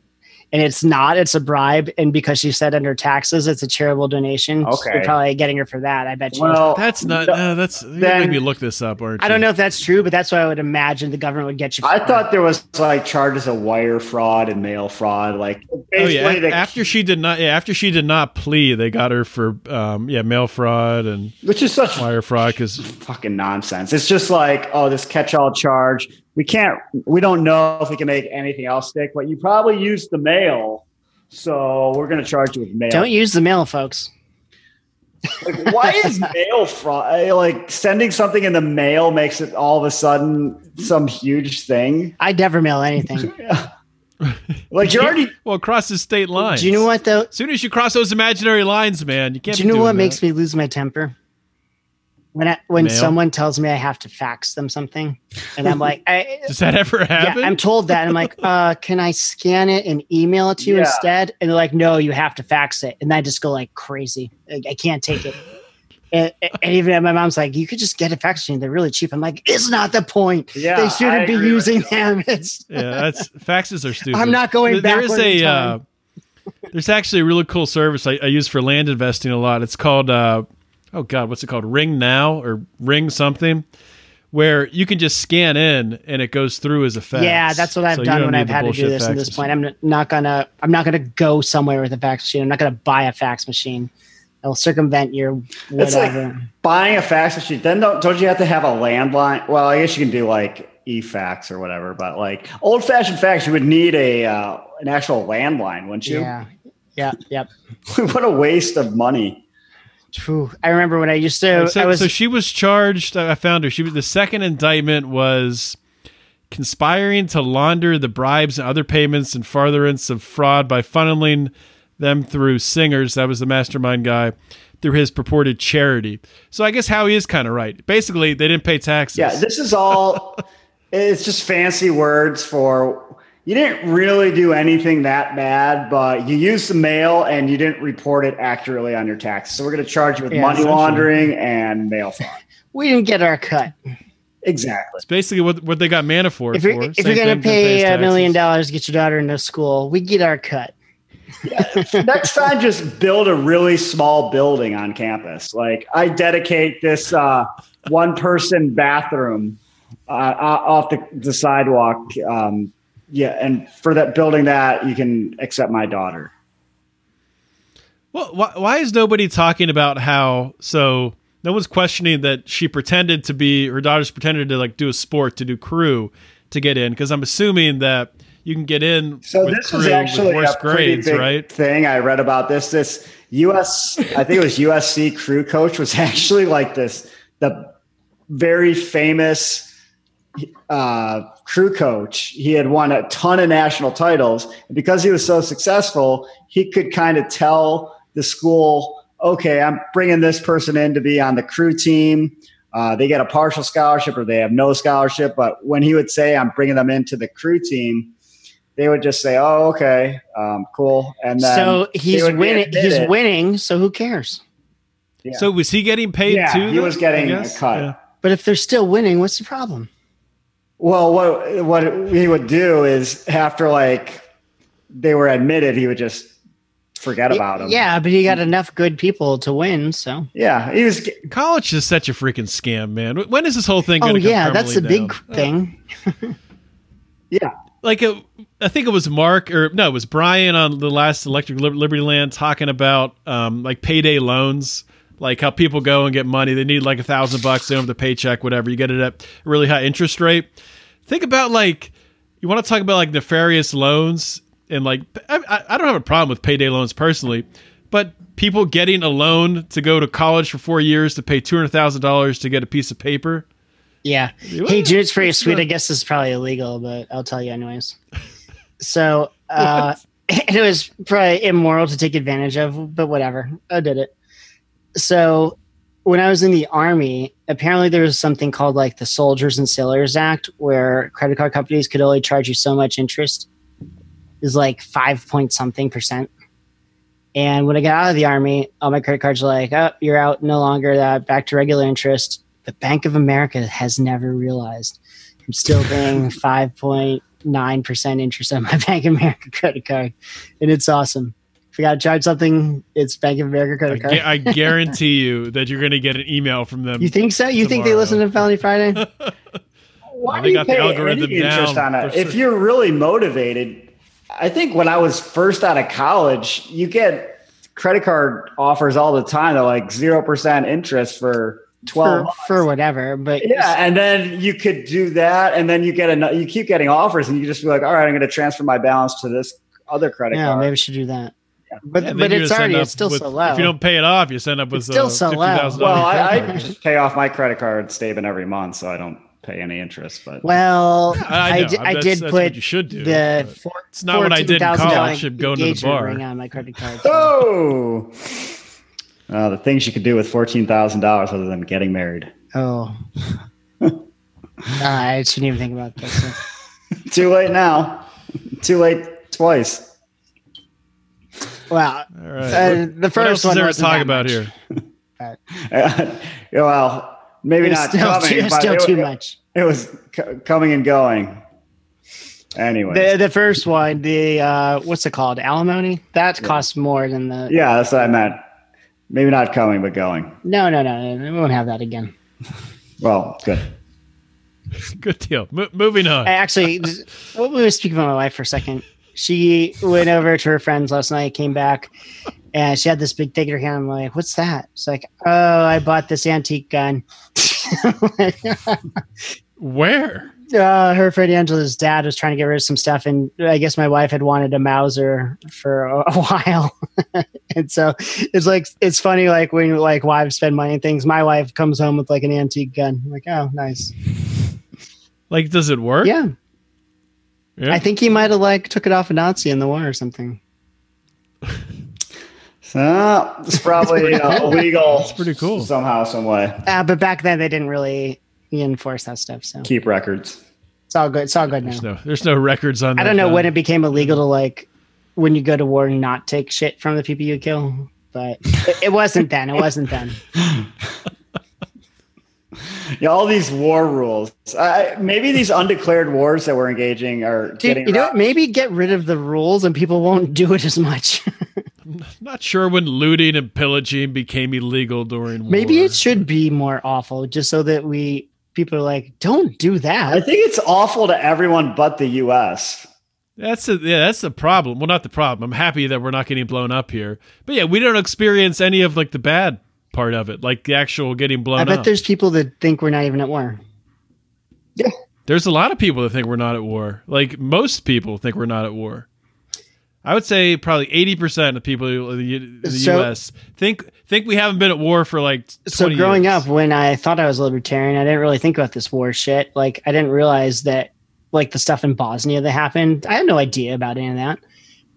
and it's not. It's a bribe, and because she said under taxes, it's a charitable donation. Okay. they're probably getting her for that. I bet you. well, that's not no, no, that's you then- maybe look this up aren't I don't know if that's true, but that's what I would imagine the government would get you. I for. thought there was like charges of wire fraud and mail fraud. Like Oh yeah, the- after she did not. Yeah, after she did not plea, they got her for um, yeah mail fraud and which is such wire fraud because fucking nonsense. It's just like, oh, this catch-all charge. We can't. We don't know if we can make anything else stick, but you probably used the mail, so we're going to charge you with mail. don't use the mail, folks. Like, why is mail fraud? Like sending something in the mail makes it all of a sudden some huge thing. I never mail anything. Like you're already. well across the state lines. Do you know what though? As soon as you cross those imaginary lines, man, you can't. Do you know what makes me lose my temper? When I, when Mail? someone tells me I have to fax them something, and I'm like, I, Does that ever happen? Yeah, I'm told that. I'm like, uh, can I scan it and email it to you Yeah. instead? And they're like, no, you have to fax it. And I just go like crazy. Like, I can't take it. and, and even my mom's like, you could just get a fax machine. They're really cheap. I'm like, it's not the point. Yeah, they shouldn't be using them. It's yeah, that's faxes are stupid. I'm not going There- There is a time. uh, there's actually a really cool service I, I use for land investing a lot. It's called uh, oh god, what's it called? Ring Now or Ring something, where you can just scan in and it goes through as a fax. yeah, that's what I've So done when I've had to do this. At this point. I'm not gonna. I'm not gonna go somewhere with a fax machine. I'm not gonna buy a fax machine. I'll circumvent your It's like whatever. buying a fax machine. Then don't don't you have to have a landline? Well, I guess you can do like e-fax or whatever, but like old-fashioned fax, you would need a uh, an actual landline, wouldn't you? yeah, yeah, yep. what a waste of money. Phew. I remember when I used to. So, I was so she was charged. I found her. She was the second indictment was conspiring to launder the bribes and other payments and furtherance of fraud by funneling them through Singer's. That was the mastermind guy through his purported charity. So I guess Howie is kind of right. Basically, they didn't pay taxes. Yeah, this is all. it's just fancy words for you didn't really do anything that bad, but you used the mail and you didn't report it accurately on your taxes. So we're going to charge you with Yeah, money laundering and mail fraud. We didn't get our cut. exactly. It's basically what what they got Manafort If you're, for. if you're going to pay a million dollars to get your daughter into school, we get our cut. Next time, just build a really small building on campus. Like I dedicate this uh, one person bathroom uh, uh, off the, the sidewalk. Um, yeah, and for that building that you can accept my daughter. Well, why, why is nobody talking about how? So no one's questioning that she pretended to be her daughter's pretended to like do a sport to do crew to get in because I'm assuming that you can get in So this is actually a pretty grades, big right? thing I read about this. This US, I think it was USC crew coach was actually like this the very famous uh, crew coach. He had won a ton of national titles, and because he was so successful, he could kind of tell the school, "Okay, I'm bringing this person in to be on the crew team." Uh, they get a partial scholarship or they have no scholarship. But when he would say, "I'm bringing them into the crew team," they would just say, "Oh, okay, um, cool." And then so he's winning. He's admitted. winning. So who cares? Yeah. So was he getting paid Yeah, too? he then, was getting a cut. Yeah. But if they're still winning, what's the problem? Well, what what he would do is after like they were admitted, he would just forget about them. Yeah, but he got enough good people to win. So yeah. He was College is such a freaking scam, man. When is this whole thing oh going to yeah, that's the big thing. yeah. like it, I think it was Mark or no, it was Brian on the last Electric Liberty Land talking about um, like payday loans, like how people go and get money. They need like a thousand bucks, they don't have the paycheck, whatever. You get it at a really high interest rate. Think about like you want to talk about like nefarious loans and like I, I- don't have a problem with payday loans personally, but people getting a loan to go to college for four years to pay two hundred thousand dollars to get a piece of paper. Yeah. Hey, dude, it's pretty sweet. I guess this is probably illegal, but I'll tell you anyways. So uh, it was probably immoral to take advantage of, but whatever. I did it. So when I was in the army, apparently there was something called like the Soldiers and Sailors Act, where credit card companies could only charge you so much interest. Is like five point something percent. And when I got out of the army, all my credit cards were like, "Oh, you're out, no longer that, back to regular interest." But Bank of America has never realized I'm still paying five point nine percent interest on my Bank of America credit card, and it's awesome. If I got to charge something, it's Bank of America credit card. gu- I guarantee you that you're going to get an email from them. You think so? You think they listen to Felony Friday? Why they do you got the pay algorithm any interest down on it? If sure. you're really motivated, I think when I was first out of college, you get credit card offers all the time. They're like zero percent interest for twelve. for, for whatever. But Yeah, and then you could do that, and then you get a you keep getting offers, and you just be like, all right, I'm going to transfer my balance to this other credit yeah, card. maybe we should do that. But And then but it's already it's still with- so low. If you don't pay it off, you end up with It's still uh, so low. well, I, I just pay off my credit card statement every month, so I don't pay any interest. But well, I I, I did that's put you should do, the four, it's not what I did in $14,000 college, should go to the engagement bar. ring on my credit card. oh, uh, the things you could do with fourteen thousand dollars other than getting married. Oh. I shouldn't even think about this. Too late now. Too late twice. Wow. All right. Uh, the what else first is one there to wasn't talk that about much. here? Uh, well, maybe It not still, coming, too, still it, too it- much. It was c- coming and going. Anyway, The the first one, the uh, what's it called? Alimony. That costs more than the. yeah, that's what I meant. Maybe not coming, but going. No, no, no, no. We won't have that again. Well, good. Good deal. Mo- moving on. I actually, what we were speaking about my wife for a second. She went over to her friends last night, came back, and she had this big thing in her hand. I'm like, "What's that?" She's like, "Oh, I bought this antique gun." Where? uh, her friend Angela's dad was trying to get rid of some stuff, and I guess my wife had wanted a Mauser for a, a while, and so it's like it's funny, like when like wives spend money on things. My wife comes home with like an antique gun. I'm like, oh, nice. Like, does it work? Yeah, Yeah. I think he might have like took it off a Nazi in the war or something. So it's probably uh, illegal. That's pretty cool. somehow, some way. Uh, but back then they didn't really enforce that stuff. So Keep records. It's all good. It's all good now. There's no there's no records on. I don't know gun. when it became illegal to like when you go to war and not take shit from the people you kill, but it, it wasn't then. It wasn't then. Yeah, all these war rules. I, maybe these undeclared wars that we're engaging are Dude, getting. you know, around- what? maybe get rid of the rules and people won't do it as much. I'm Not sure when looting and pillaging became illegal during maybe war. it should be more awful, just so that we people are like, don't do that. I think it's awful to everyone but the U.S. That's a, yeah, that's the problem. Well, not the problem. I'm happy that we're not getting blown up here. But yeah, we don't experience any of like the bad part of it, like the actual getting blown I bet up. there's people that think we're not even at war. Yeah, There's a lot of people that think we're not at war. Like most people think we're not at war. I would say probably 80% of people in the, the So- US think think we haven't been at war for like 20 So growing years. up, when I thought I was a libertarian, I didn't really think about this war shit. Like I didn't realize that like the stuff in Bosnia that happened, I had no idea about any of that.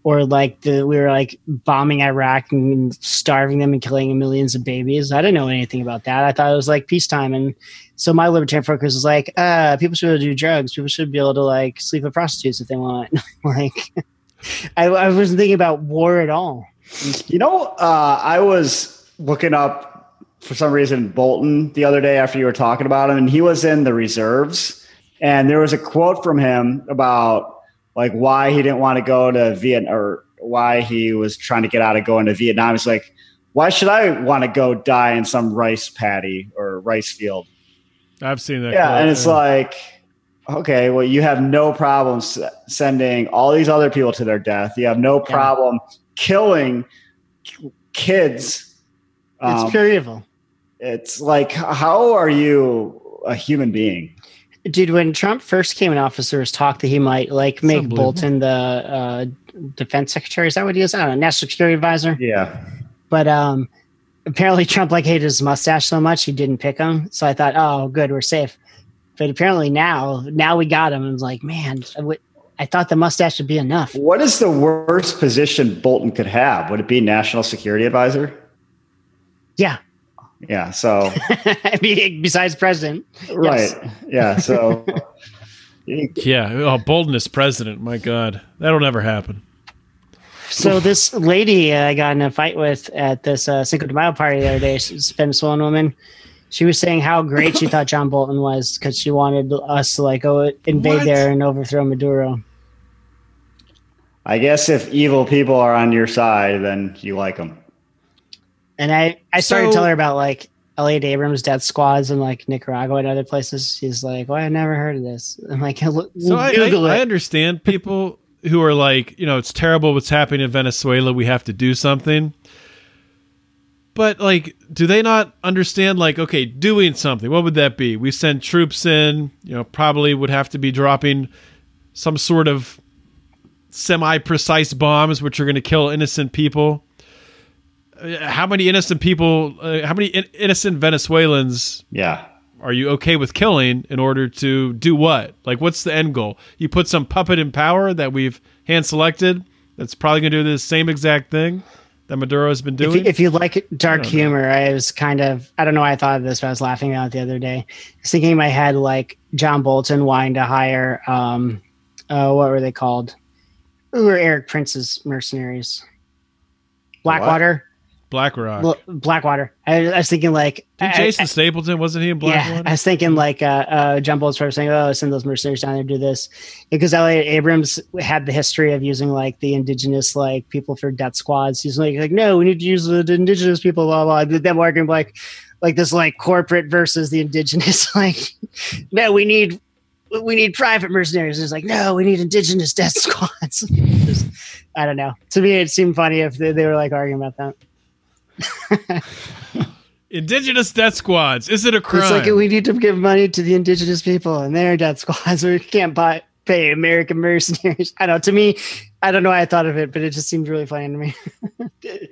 Or like the we were like bombing Iraq and starving them and killing millions of babies. I didn't know anything about that. I thought it was like peacetime. And so my libertarian focus was like, uh, people should be able to do drugs. People should be able to like sleep with prostitutes if they want. like I, I wasn't thinking about war at all. You know, uh, I was looking up for some reason Bolton the other day after you were talking about him, and he was in the reserves. And there was a quote from him about like why he didn't want to go to Vietnam or why he was trying to get out of going to Vietnam. He's like, why should I want to go die in some rice paddy or rice field? I've seen that. Yeah, quote, and it's yeah. like, okay, well, you have no problem sending all these other people to their death. You have no problem killing kids. It's Um, pure evil. it's like, how are you a human being? Dude, when Trump first came in office, there was talk that he might like make. Bolton the uh, defense secretary. Is that what he is? I don't know, national security advisor. Yeah, But um, apparently, Trump like hated his mustache so much he didn't pick him. So I thought, oh, good, we're safe. But apparently now, now we got him. And it's like, man, I, would, I thought the mustache would be enough. what is the worst position Bolton could have? Would it be national security advisor? Yeah, Yeah, so besides president. right, yeah, so yeah. Oh, Bolton is president. My God, that'll never happen. So this lady I got in a fight with at this uh, Cinco de Mayo party the other day, she's a Venezuelan woman. She was saying how great she thought John Bolton was because she wanted us to like go invade What? there and overthrow Maduro. I guess if evil people are on your side, then you like them. And I I started So- tell her about like Elliott Abrams death squads in like Nicaragua and other places. She's like, "Well, I never heard of this." I'm like, So I, I, I understand people who are like, you know, it's terrible what's happening in Venezuela. We have to do something. But like, do they not understand? Like, okay, doing something. What would that be? We send troops in. You know, probably would have to be dropping some sort of semi-precise bombs, which are going to kill innocent people. Uh, How many innocent people? Uh, how many in- innocent Venezuelans Yeah. are you okay with killing in order to do what? Like, what's the end goal? You put some puppet in power that we've hand selected that's probably going to do the same exact thing that Maduro has been If doing. you, if you like dark I don't know. humor, I was kind of I don't know why I thought of this, but I was laughing about it the other day. I was thinking in my head like John Bolton wanting to hire um uh what were they called? Who were Erik Prince's mercenaries? Blackwater. BlackRock. Well, Blackwater. I, I was thinking like Did I- Jason I- Stapleton wasn't he in yeah, I was thinking like uh, uh, John probably saying, "Oh, send those mercenaries down there to do this," because Elliott Abrams had the history of using like the indigenous like people for death squads. He's like, like, no, we need to use the, the indigenous people, blah blah. blah. Them arguing like, like this like corporate versus the indigenous. like, no, we need we need private mercenaries. It's like, no, we need indigenous death squads. Just, I don't know. To me, it seemed funny if they, they were like arguing about that. Indigenous death squads. Is it a crime? It's like we need to give money to the indigenous people and their death squads. We can't buy pay American mercenaries. I don't know. To me, I don't know why I thought of it, but it just seemed really funny to me.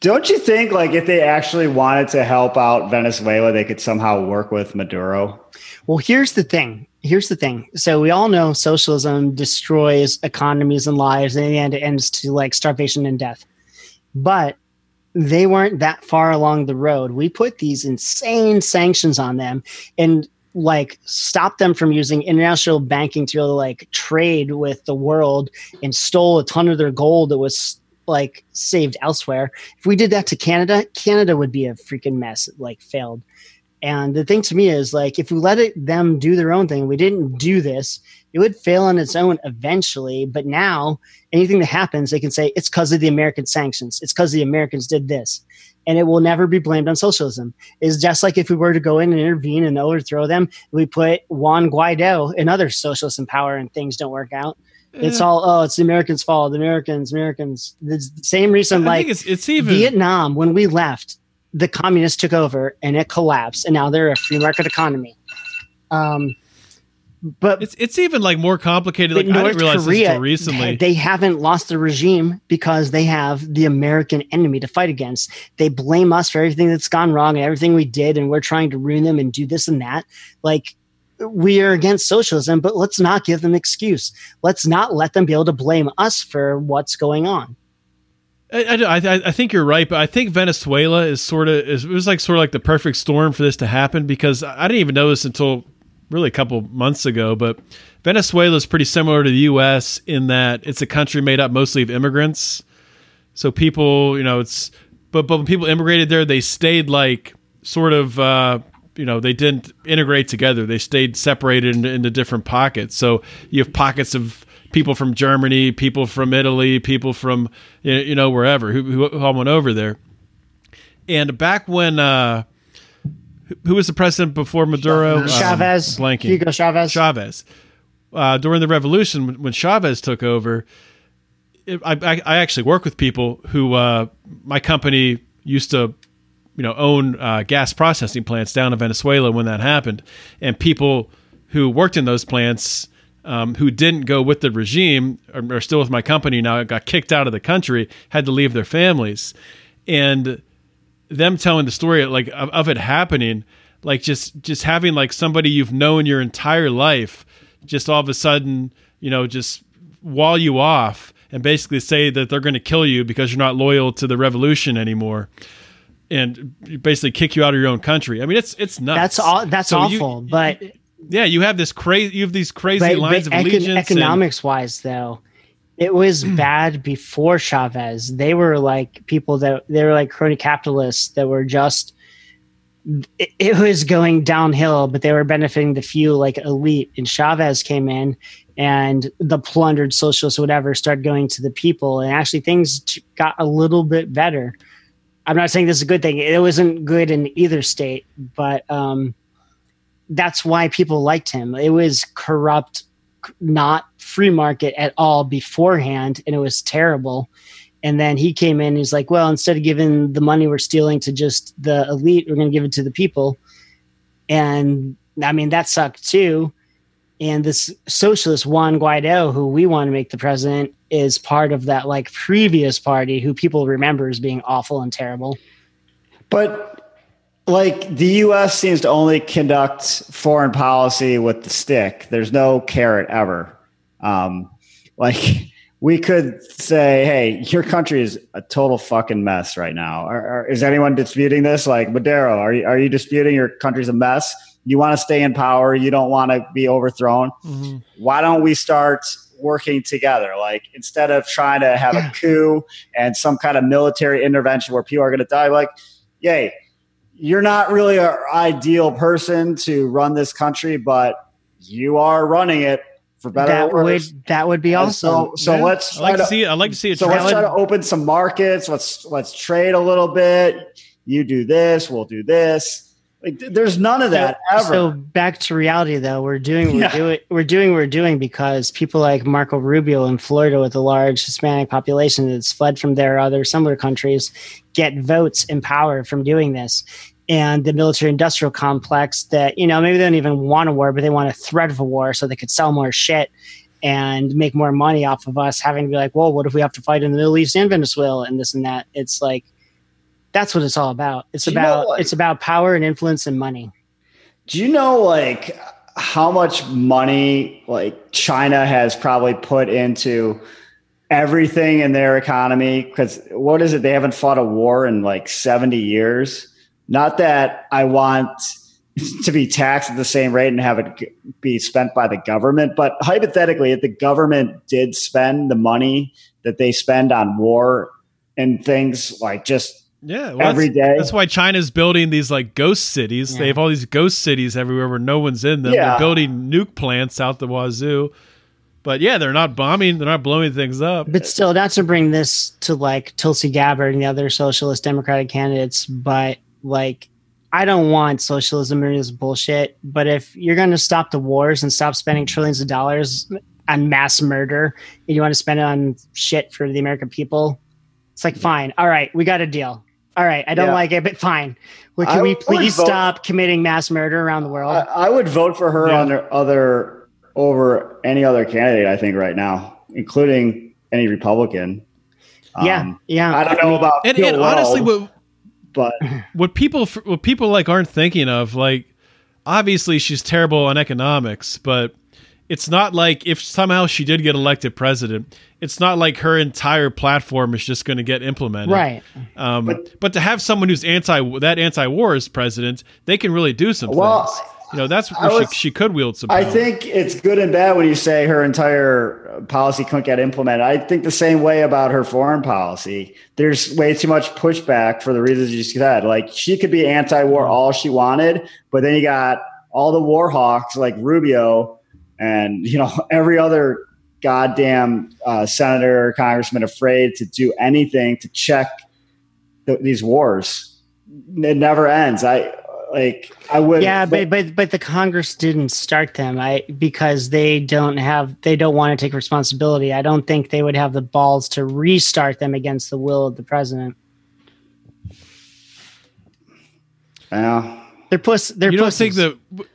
Don't you think, like, if they actually wanted to help out Venezuela, they could somehow work with Maduro? Well, here's the thing. Here's the thing. So we all know socialism destroys economies and lives, and in the end, it ends to like starvation and death. But they weren't that far along the road. We put these insane sanctions on them, and like stopped them from using international banking to like trade with the world and stole a ton of their gold that was like saved elsewhere. If we did that to Canada, Canada would be a freaking mess, like failed. And the thing to me is like if we let it, them do their own thing, we didn't do this, it would fail on its own eventually. But now anything that happens, they can say it's because of the American sanctions. It's because the Americans did this. And it will never be blamed on socialism. It's just like if we were to go in and intervene and overthrow them, we put Juan Guaido and other socialists in power and things don't work out. It's all oh, it's the Americans' fault. The Americans, Americans. The same reason, I like think it's, it's even Vietnam, when we left, the communists took over and it collapsed, and now they're a free market economy. Um, but it's it's even like more complicated. Like I North didn't realize this Korea, until recently. they haven't lost the regime because they have the American enemy to fight against. They blame us for everything that's gone wrong and everything we did, and we're trying to ruin them and do this and that. Like we are against socialism, but let's not give them excuse. Let's not let them be able to blame us for what's going on. I, I, I- I think you're right, but I think Venezuela is sort of is, it was like sort of like the perfect storm for this to happen because I didn't even know this until really a couple months ago. But Venezuela is pretty similar to the U.S. in that it's a country made up mostly of immigrants. So people, you know, it's but but when people immigrated there, they stayed like sort of. Uh, you know, they didn't integrate together. They stayed separated into, into different pockets. So you have pockets of people from Germany, people from Italy, people from you know, wherever who, who all went over there. And back when uh, who- was the president before Maduro? Um, Chavez, blanking. Hugo Chavez. Chavez. Uh, during the revolution, when- when Chavez took over, it, I, I, I actually work with people who uh, my company used to, you know, own uh, gas processing plants down in Venezuela when that happened, and people who worked in those plants. Um, who didn't go with the regime are, are still with my company now got kicked out of the country had to leave their families and them telling the story like of, of it happening like just just having like somebody you've known your entire life just all of a sudden you know just wall you off and basically say that they're going to kill you because you're not loyal to the revolution anymore and basically kick you out of your own country i mean it's it's nuts That's all. That's So you- awful. but yeah you have this crazy you have these crazy but, lines but of econ- allegiance and- economics wise, though, it was bad before Chavez. They were like people that they were like crony capitalists that were just. It, it was going downhill, but they were benefiting the few, like elite. And Chavez came in, and the plundered socialists, whatever, started going to the people, and actually things got a little bit better. I'm not saying this is a good thing. It wasn't good in either state, but um, that's why people liked him. It was corrupt, not free market at all beforehand, and it was terrible. And then he came in. He's like, "Well, instead of giving the money we're stealing to just the elite, we're going to give it to the people." And I mean, that sucked too. And this socialist Juan Guaido, who we want to make the president, is part of that like previous party who people remember as being awful and terrible. But like the U.S. seems to only conduct foreign policy with the stick. There's no carrot ever. Um, like we could say, "Hey, your country is a total fucking mess right now." Are, are- is anyone disputing this? Like Maduro, are you are you disputing your country's a mess? You want to stay in power. You don't want to be overthrown. Mhm. Why don't we start working together? Like instead of trying to have a coup and some kind of military intervention where people are going to die, like, yay, you're not really an ideal person to run this country, but you are running it for better that or would that would be And awesome. So, so Yeah. let's I like try to to- see. I like to see it. so try- let's try to open some markets. Let's let's trade a little bit. You do this, we'll do this. Like, there's none of that so, ever. So back to reality, though, we're doing we're Yeah. doing we're doing what we're doing because people like Marco Rubio in Florida, with a large Hispanic population that's fled from their other similar countries, get votes and power from doing this. And the military-industrial complex that you know maybe they don't even want a war, but they want a threat of a war so they could sell more shit and make more money off of us having to be like, well, what if we have to fight in the Middle East and Venezuela and this and that? It's like that's what it's all about. It's Do you know, about like- it's about power and influence and money. Do you know like how much money like China has probably put into everything in their economy? Because what is it? They haven't fought a war in like 70 years. Not that I want to be taxed at the same rate and have it be spent by the government. But hypothetically, if the government did spend the money that they spend on war and things like just Yeah, well, Every that's, day. That's why China's building these like ghost cities. They have all these ghost cities everywhere where no one's in them. Yeah. They're building nuke plants out the wazoo. But yeah, they're not bombing. They're not blowing things up. But still, not to bring this to like Tulsi Gabbard and the other socialist Democratic candidates, but like, I don't want socialism or this bullshit. But if you're going to stop the wars and stop spending trillions of dollars on mass murder, and you want to spend it on shit for the American people, it's like, fine. All right, we got a deal. All right, I don't Yeah. like it, but fine. Well, I can we please vote- stop committing mass murder around the world? I, I would vote for her Yeah. under other over any other candidate. I think right now, including any Republican. yeah, Um, yeah. I don't know about and, and honestly, Weld, what but what people what people like aren't thinking of like obviously she's terrible on economics but it's not like if somehow she did get elected president it's not like her entire platform is just going to get implemented right. um, but, But- to have someone who's anti that anti-war is president they can really do some Well, things you know that's where was- she, she could wield some I think it's good and bad when you say her entire policy couldn't get implemented. I think the same way about her foreign policy. There's way too much pushback for the reasons you said. Like she could be anti-war all she wanted, but then you got all the war hawks like Rubio and you know every other goddamn uh, senator or congressman afraid to do anything to check th- these wars. It never ends. I like. I would. yeah but but but the congress didn't start them i because they don't have they don't want to take responsibility i don't think they would have the balls to restart them against the will of the president Yeah. they're puss they're you don't pussies. think that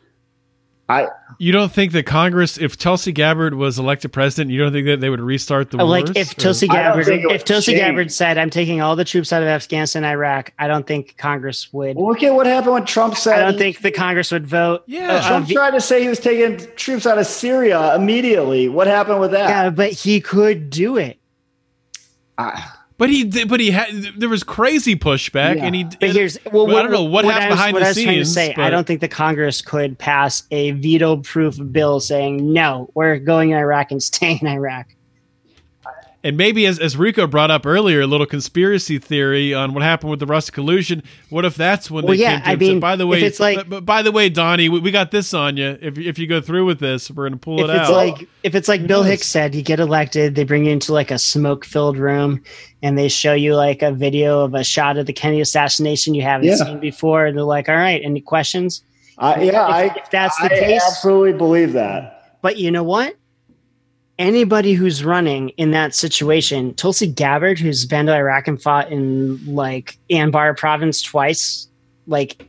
I you don't think that Congress, if Tulsi Gabbard was elected president, you don't think that they would restart the wars? like if Or- Tulsi I Gabbard, if Tulsi change. Gabbard said, "I'm taking all the troops out of Afghanistan, Iraq," I don't think Congress would. Look at what happened when Trump said. I don't think the Congress would vote. Yeah. uh, Trump v- tried to say he was taking troops out of Syria immediately. What happened with that? yeah, but he could do it. I- But he did. But he had. There was crazy pushback, Yeah. and he. But here's well, I don't know what, I happened was- behind what the I was scenes. trying to say. I don't think the Congress could pass a veto-proof bill saying no, we're going in Iraq and staying in Iraq. And maybe as as Rico brought up earlier, a little conspiracy theory on what happened with the Rust collusion. What if that's when Well, they yeah, came to I him and said, mean, by the way, it's like- but, but by the way, Donnie, we, we got this on you. If if you go through with this, we're gonna pull If it it's out. like if it's like Bill knows? Hicks said, you get elected, they bring you into like a smoke-filled room, and they show you like a video of a shot of the Kennedy assassination you haven't Yeah. seen before, and they're like, "All right, any questions?" I, yeah, If- I, if that's the I case- absolutely believe that. But you know what? Anybody who's running in that situation, Tulsi Gabbard, who's been to Iraq and fought in like Anbar province twice, like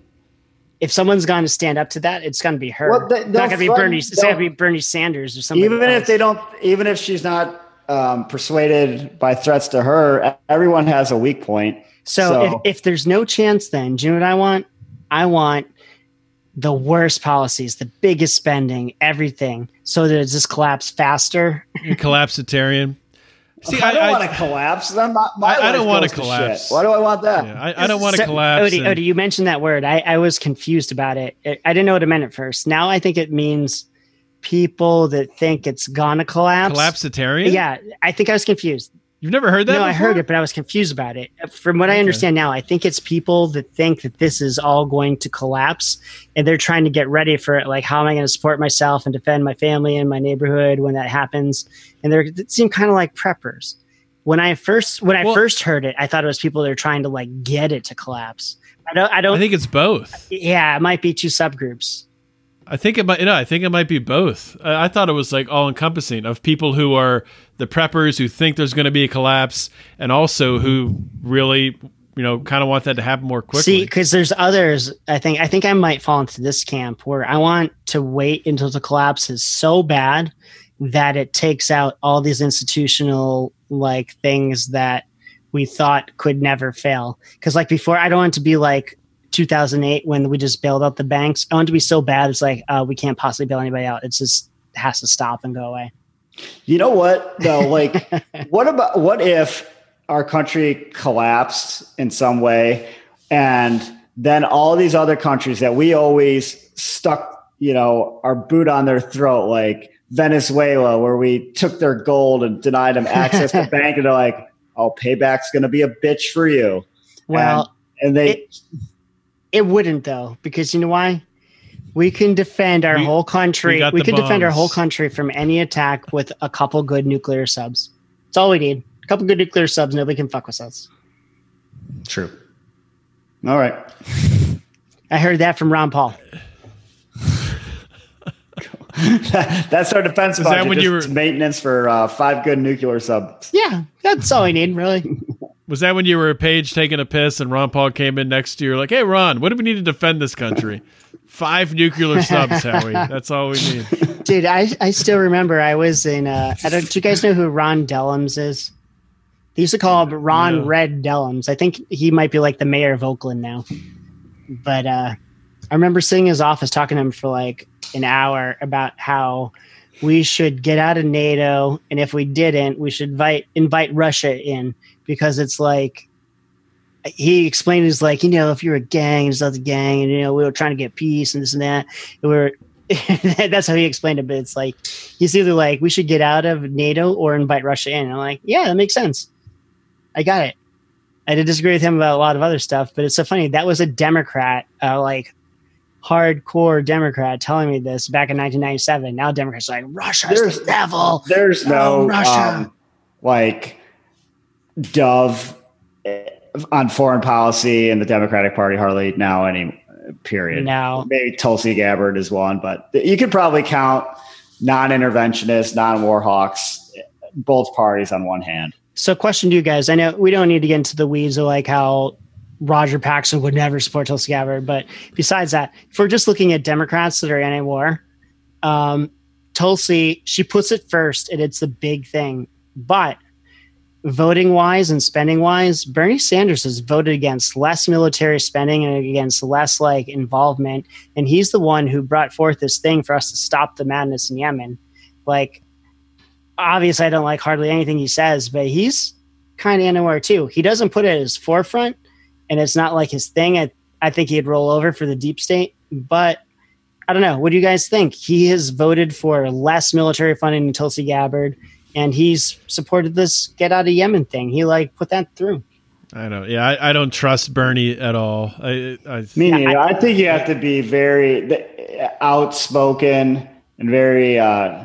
if someone's going to stand up to that, it's going to be her. Well, they- it's not going to be Bernie. It's going to be Bernie Sanders or something. Even if they don't, even if she's not um, persuaded by threats to her, everyone has a weak point. So, So- if, if there's no chance, then do you know what I want? I want the worst policies, the biggest spending, everything, so that it just collapse faster. collapsitarian. See, I, don't want to collapse. Then my, my I- I don't wanna collapse. Why do I want that? yeah, I, I don't want to So- collapse. Odie, and- Odie, you mentioned that word. I, I was confused about it. it. I didn't know what it meant at first. Now I think it means people that think it's gonna collapse. collapsitarian. Yeah, I think I was confused. You've never heard that. no, I heard it, but I was confused about it. Uh, from what I understand now, I think it's people that think that this is all going to collapse, and they're trying to get ready for it. Like, how am I going to support myself and defend my family and my neighborhood when that happens? And they're they seem kind of like preppers. When I first when I Well- first heard it, I thought it was people that are trying to like get it to collapse. I don't. I don't. I think it's both. yeah, it might be two subgroups. I think it might. No, I think it might be both. I, I thought it was like all encompassing of people who are the preppers who think there's going to be a collapse, and also who really, you know, kind of want that to happen more quickly. See, because there's others. I think I think I might fall into this camp where I want to wait until the collapse is so bad that it takes out all these institutional like things that we thought could never fail. Because like before, I don't want to be like 2008 when we just bailed out the banks. I want it to be so bad it's like uh, we can't possibly bail anybody out. It's just it has to stop and go away. You know what though? Like, what about what if our country collapsed in some way and then all these other countries that we always stuck, you know, our boot on their throat, like Venezuela, where we took their gold and denied them access to bank, and they're like, "Oh, payback's going to be a bitch for you." Well, and, and they it, it wouldn't though, because you know why? We can defend our We- whole country. got We, the can defend our whole country from any attack with a couple good nuclear subs. That's all we need. A couple good nuclear subs. Nobody can fuck with us. true. All right. I heard that from Ron Paul. That's our defense Is that budget. when you just were- maintenance for uh, five good nuclear subs. Yeah, that's all we need, really. Was that when you were a page taking a piss and Ron Paul came in next to you? Like, hey, Ron, what do we need to defend this country? Five nuclear subs, Howie. That's all we need. Dude, I, I still remember I was in uh I don't do you guys know who Ron Dellums is? They used to call him Ron No. Red Dellums. I think he might be like the mayor of Oakland now. But uh I remember sitting in his office talking to him for like an hour about how we should get out of NATO and if we didn't, we should invite invite Russia in because it's like he explained it's like, you know, if you're a gang, it's not the gang, and you know, we were trying to get peace and this and that. And we are that's how he explained it. But it's like he's either like we should get out of NATO or invite Russia in. And I'm like, yeah, that makes sense. I got it. I did disagree with him about a lot of other stuff, but it's so funny. That was a Democrat, uh, like hardcore Democrat, telling me this back in 1997. Now Democrats are like Russia's There's- the devil. There's no Oh, Russia. um, like dove eh, on foreign policy in the Democratic Party hardly now any period. Now Maybe Tulsi Gabbard is one, but you could probably count non-interventionists, non-war hawks, both parties on one hand. So, question to you guys: I know we don't need to get into the weeds of like how Roger Paxson would never support Tulsi Gabbard, but besides that, if we're just looking at Democrats that are anti-war, um, Tulsi she puts it first, and it's the big thing. But voting wise and spending wise, Bernie Sanders has voted against less military spending and against less like involvement, and he's the one who brought forth this thing for us to stop the madness in Yemen. Like obviously I don't like hardly anything he says, but he's kind of anywhere too. He doesn't put it at his forefront, and it's not like his thing. I, I think he'd roll over for the deep state, but I don't know. What do you guys think? He has voted for less military funding than Tulsi Gabbard, and he's supported this get out of Yemen thing. He like put that through. I don't. Yeah, I, I don't trust Bernie at all. I, I Me neither. I, think you have to be very outspoken and very uh,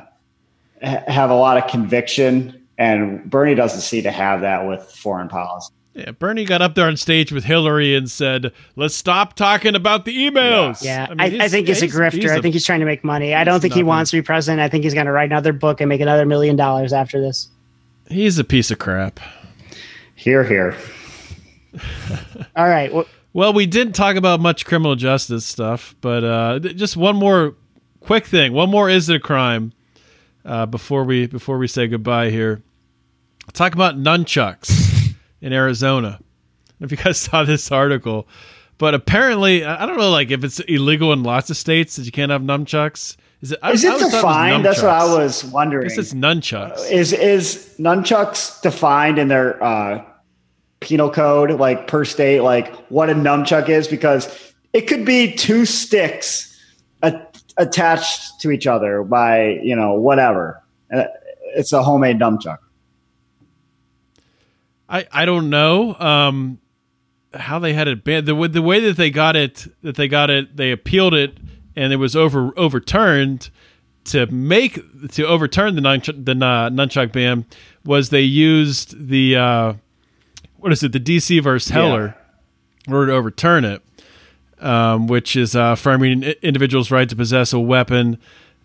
have a lot of conviction. And Bernie doesn't seem to have that with foreign policy. Yeah, Bernie got up there on stage with Hillary and said, "Let's stop talking about the emails." Yeah, I, mean, I, he's- think he's a grifter. he's I think he's trying to make money. I don't he's think he wants to be president. I think he's going to write another book and make another million dollars after this. he's a piece of crap. Here, here. All right. Well, Well, we didn't talk about much criminal justice stuff, but uh, th- just one more quick thing. One more is it a crime uh, before we before we say goodbye here. Talk about nunchucks in Arizona. I if you guys saw this article, but apparently I I don't know, like if it's illegal in lots of states that you can't have nunchucks. Is it? I- Is I it defined? That's what I was wondering. I guess it's nunchucks. Is is nunchucks defined in their uh, penal code, like per state, like what a nunchuck is? Because it could be two sticks attached to each other by you know whatever. Uh, It's a homemade nunchuck. I, I don't know um, how they had it banned. The, way- the way that they got it, that they got it, they appealed it, and it was over overturned. To make to overturn the nunchuck, the uh, nunchuck ban was they used the uh, what is it the DC versus Heller in order to overturn it, um, which is uh, affirming an individual's right to possess a weapon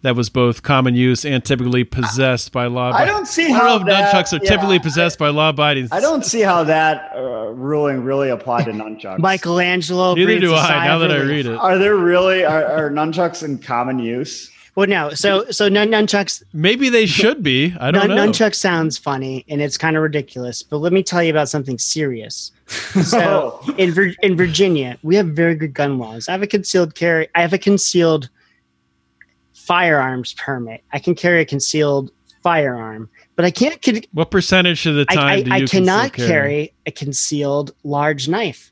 that was both common use and typically possessed by law. I don't see how that- nunchucks are yeah, typically possessed by law-abiding. I don't see how that uh, ruling really applied to nunchucks. Michelangelo. Neither do a I. sigh Now that I read it, Are there really are, are nunchucks in common use? Well, no. So, so nun- nunchucks. maybe they should be. I don't Nun- know. nunchuck sounds funny and it's kind of ridiculous, but let me tell you about something serious. So, Oh. in Vir- in Virginia, we have very good gun laws. I have a concealed carry. I have a concealed firearms permit. I can carry a concealed firearm, but I can't. con- What percentage of the time I, do I, I cannot conceal carry a concealed large knife.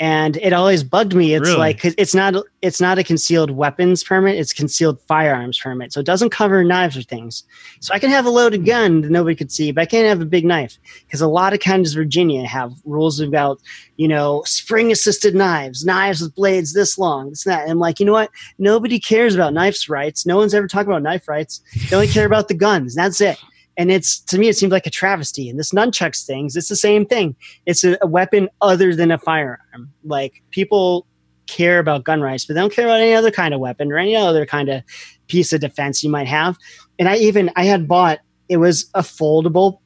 And it always bugged me. It's Really? like 'cause it's not it's not a concealed weapons permit; it's concealed firearms permit. So it doesn't cover knives or things. So I can have a loaded gun that nobody could see, but I can't have a big knife because a lot of counties of Virginia have rules about you know spring assisted knives, knives with blades this long, this and that. And I'm like, you know what? Nobody cares about knives rights. No one's ever talked about knife rights. They only care about the guns. That's it. And it's to me, it seems like a travesty. And this nunchucks things, it's the same thing. It's a, a weapon other than a firearm. Like people care about gun rights, but they don't care about any other kind of weapon or any other kind of piece of defense you might have. And I even I had bought it was a foldable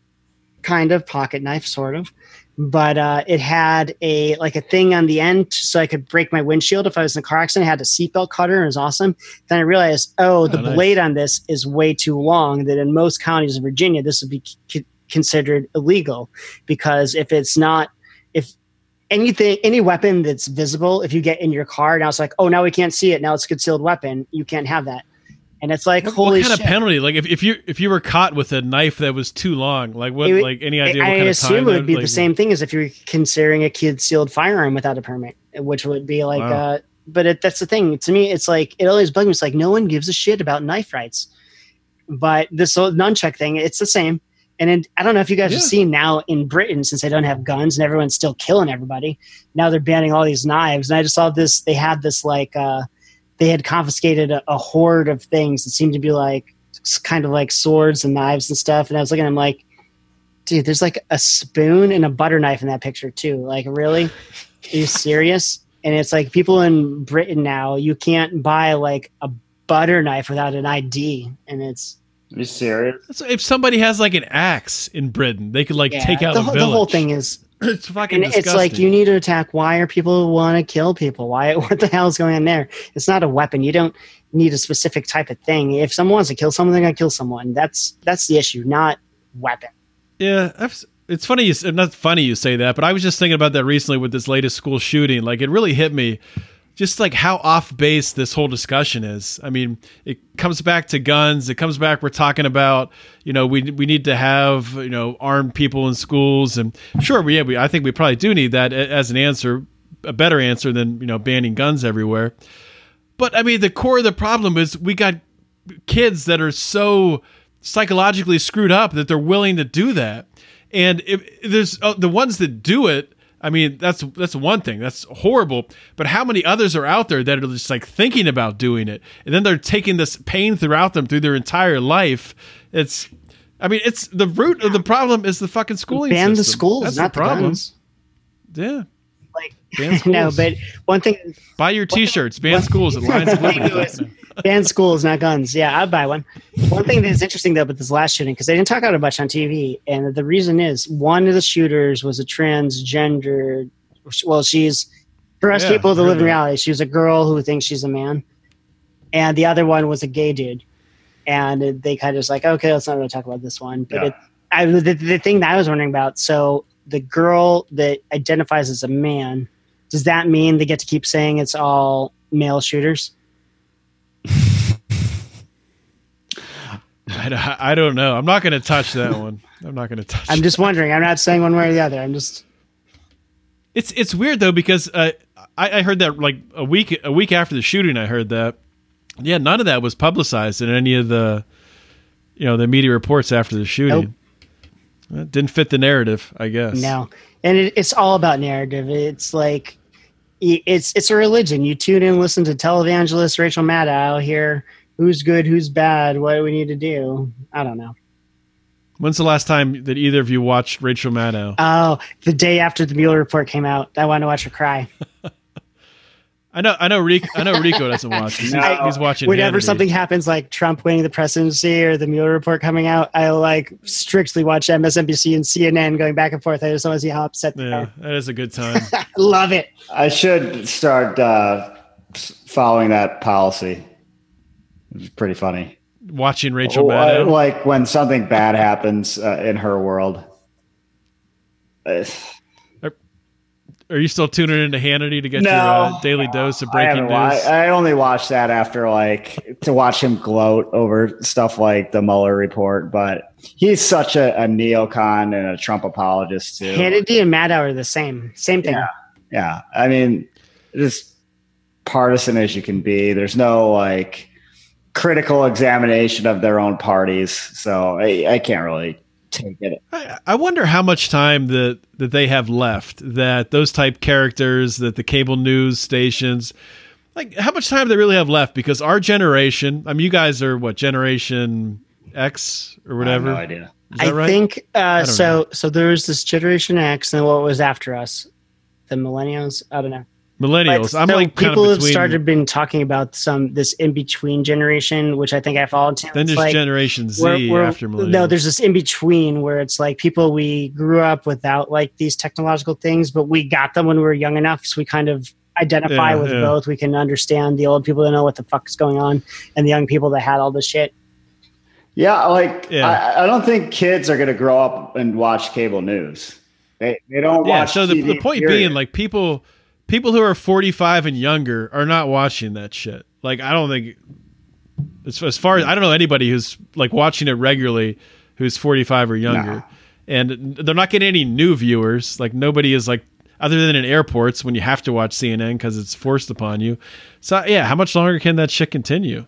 kind of pocket knife, sort of, but uh, it had a like a thing on the end so I could break my windshield if I was in a car accident. It had a seatbelt cutter and it was awesome. Then I realized, oh, the Oh, nice. blade on this is way too long. That in most counties of Virginia, this would be c- considered illegal because if it's not, if anything, any weapon that's visible, if you get in your car now it's like, oh, now we can't see it. Now it's a concealed weapon. You can't have that. And it's like, What, holy what kind shit. of penalty? Like if, if you if you were caught with a knife that was too long, like what? Would- like any idea? I what kind assume of time it would be that- the same thing as if you're considering a concealed firearm without a permit, which would be like, Wow. uh, but it, that's the thing. To me, it's like, it always bugs me. It's like, no one gives a shit about knife rights. But this whole nunchuck thing, it's the same. And it, I don't know if you guys Yeah. have seen now in Britain, since they don't have guns and everyone's still killing everybody, now they're banning all these knives. And I just saw this, they had this like, uh, they had confiscated a, a horde of things that seemed to be like, s- kind of like swords and knives and stuff. And I was looking, I'm like, dude, there's like a spoon and a butter knife in that picture too. Like, really? Are you serious? And it's like people in Britain now, you can't buy like a butter knife without an ID. And it's Are you serious? So if somebody has like an axe in Britain, they could like yeah, take out the, a whole- village. the whole thing is, it's fucking and it's like you need to attack. Why are people want to kill people? Why? What the hell is going on there? It's not a weapon. You don't need a specific type of thing. If someone wants to kill someone, they're gonna kill someone. That's that's the issue, not weapon. Yeah, I've, it's funny. You, not funny you say that, but I was just thinking about that recently with this latest school shooting. Like, it really hit me, just like how off base this whole discussion is. I mean, it comes back to guns. It comes back. We're talking about, you know, we we need to have you know armed people in schools, and sure, we, yeah, we I think we probably do need that as an answer, a better answer than you know banning guns everywhere. But I mean, the core of the problem is we got kids that are so psychologically screwed up that they're willing to do that. And if there's uh, the ones that do it, I mean, that's that's one thing. That's horrible. But how many others are out there that are just like thinking about doing it, and then they're taking this pain throughout them through their entire life? It's, I mean, it's the root of the problem is the fucking schooling. Ban the system. schools, That's not the the, problem. guns. Yeah, Like Ban schools. no, but one thing buy your T-shirts. Ban schools at Lions of Maybe Liberty. it was- ban schools, not guns. Yeah, I'd buy one. One thing that's interesting though about this last shooting because they didn't talk about it much on TV, and the reason is one of the shooters was a transgender. Well, she's for us Yeah, people that heard live in reality. She was a girl who thinks she's a man, and the other one was a gay dude. And they kind of just like, okay, let's not really talk about this one. But Yeah. it, I, the, the thing that I was wondering about, so the girl that identifies as a man, does that mean they get to keep saying it's all male shooters? I, don't- I don't know. I'm not going to touch that one. I'm not going to touch. I'm just wondering. I'm not saying one way or the other. I'm just It's it's weird though because uh, I, I heard that like a week a week after the shooting. I heard that. Yeah, none of that was publicized in any of the, you know, the media reports after the shooting. It didn't fit the narrative, I guess. no, and it, it's all about narrative. It's like it's it's a religion. You tune in, listen to televangelist Rachel Maddow, here. who's good, who's bad, what do we need to do. I don't know. When's the last time that either of you watched Rachel Maddow? Oh, the day after the Mueller report came out, I wanted to watch her cry. I know, I know, Rico, I know Rico doesn't watch. He's, No. he's watching. Whenever Hannity. something happens, like Trump winning the presidency or the Mueller report coming out, I like strictly watch MSNBC and CNN going back and forth. I just want to see how upset they yeah, are. that is a good time. I love it. I should start uh, following that policy. It's pretty funny. watching Rachel Maddow. like when something bad happens uh, in her world. Uh, Are you still tuning into Hannity to get No. your uh, daily dose of breaking haven't news? wa- I only watch that after like to watch him gloat over stuff like the Mueller report. But he's such a, a neocon and a Trump apologist too. Hannity and Maddow are the same. Same thing. Yeah. Yeah, I mean, just partisan as you can be. There's no like critical examination of their own parties, so I, I can't really take it. I, I wonder how much time that that they have left. That those type characters, that the cable news stations, like how much time they really have left? Because our generation, I mean, you guys are what generation X or whatever. I have no idea. Is that I right? think uh, don't so. know. So there was this Generation X, and what was after us? The Millennials. I don't know. Millennials. But I'm so like people have started been talking about some this in between generation, which I think I fall into. then there's like, Generation Z we're- we're- after millennials. No, there's this in between where it's like people we grew up without like these technological things, but we got them when we were young enough, so we kind of identify Yeah, with yeah. both. We can understand the old people that know what the fuck is going on, and the young people that had all this shit. Yeah, like Yeah. I, I don't think kids are going to grow up and watch cable news. They they don't yeah. watch. So the, TV, the point period. being, like people people who are 45 and younger are not watching that shit. Like I don't think as, as far as I don't know anybody who's like watching it regularly who's 45 or younger. Nah. And they're not getting any new viewers. Like nobody is like other than in airports when you have to watch CNN because it's forced upon you. So yeah, how much longer can that shit continue?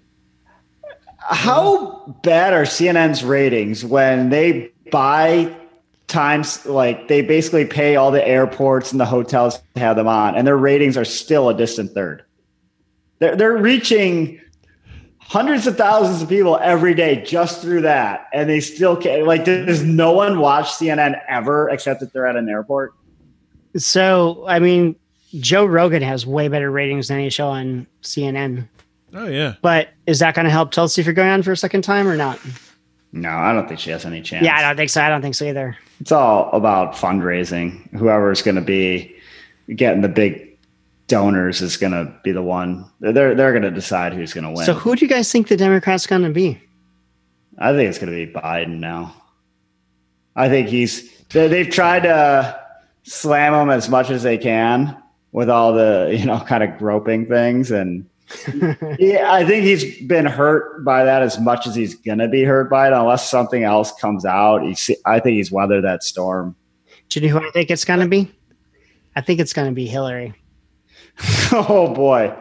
How bad are CNN's ratings when they buy times like they basically pay all the airports and the hotels to have them on, and their ratings are still a distant third. They're they're reaching hundreds of thousands of people every day just through that, and they still can't. Like, does no one watch CNN ever except that they're at an airport? So, I mean, Joe Rogan has way better ratings than any show on CNN. Oh yeah. But is that going to help Tulsi for going on for a second time or not? No, I don't think she has any chance. Yeah, I don't think so. I don't think so either. it's all about fundraising. Whoever's going to be getting the big donors is going to be the one. They're they're going to decide who's going to win. So, who do you guys think the Democrats going to be? I think it's going to be Biden now. I think he's. They, they've tried to slam him as much as they can with all the you know kind of groping things, and yeah, I think he's been hurt by that as much as he's going to be hurt by it, unless something else comes out. He's, I think he's weathered that storm. Do you know who I think it's going to be? I think it's going to be Hillary. oh boy.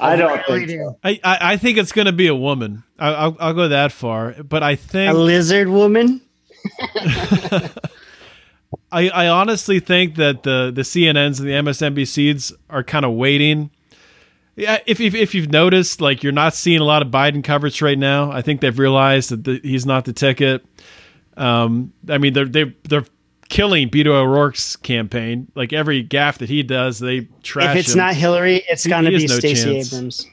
I don't really think so. I, I, I think it's going to be a woman. I, I'll, I'll go that far. But I think a lizard woman? I, I honestly think that the the CNNs and the MSNBCs are kind of waiting. Yeah, if, if if you've noticed, like you're not seeing a lot of Biden coverage right now. I think they've realized that the, he's not the ticket. Um, I mean, they're they they're killing Beto O'Rourke's campaign. Like every gaff that he does, they trash. If it's him. not Hillary, it's going to be no Stacey chance. Abrams.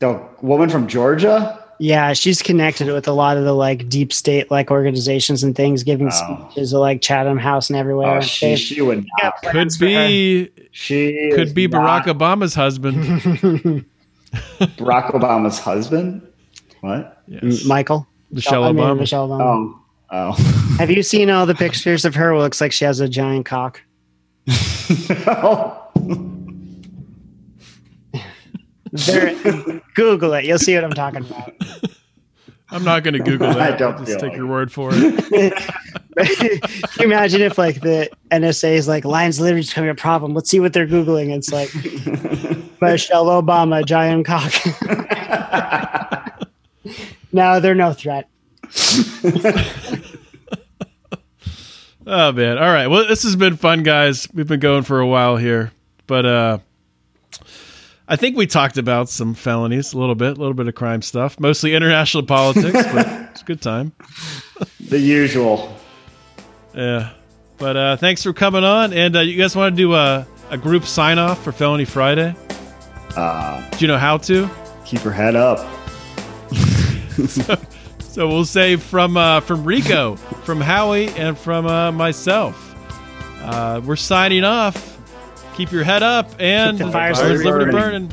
The woman from Georgia? Yeah, she's connected with a lot of the like deep state like organizations and things, giving Oh. speeches at like Chatham House and everywhere. Oh, she, she would not. could plans for her. be She could is be Barack not Obama's husband. Barack Obama's husband. What? Yes. Michael. Michelle I mean, Obama. Michelle Obama. Oh, oh. Have you seen all the pictures of her? It looks like she has a giant cock. There- Google it. You'll see what I'm talking about. I'm not going to Google that. I don't I'll just take like your word for it. Can you imagine if like the NSA is like Lions literally becoming a problem? Let's see what they're googling. It's like Michelle Obama, giant cock. no, they're no threat. Oh man. All right. Well, this has been fun, guys. We've been going for a while here, but uh I think we talked about some felonies a little bit, a little bit of crime stuff, mostly international politics, but it's a good time. the usual. Yeah. But uh thanks for coming on and uh, you guys want to do a a group sign off for Felony Friday? Uh, Do you know how to? keep her head up. So we'll say from uh, from Rico, from Howie, and from uh, myself. Uh, we're signing off. Keep your head up and Keep the fires Fires burning. burning.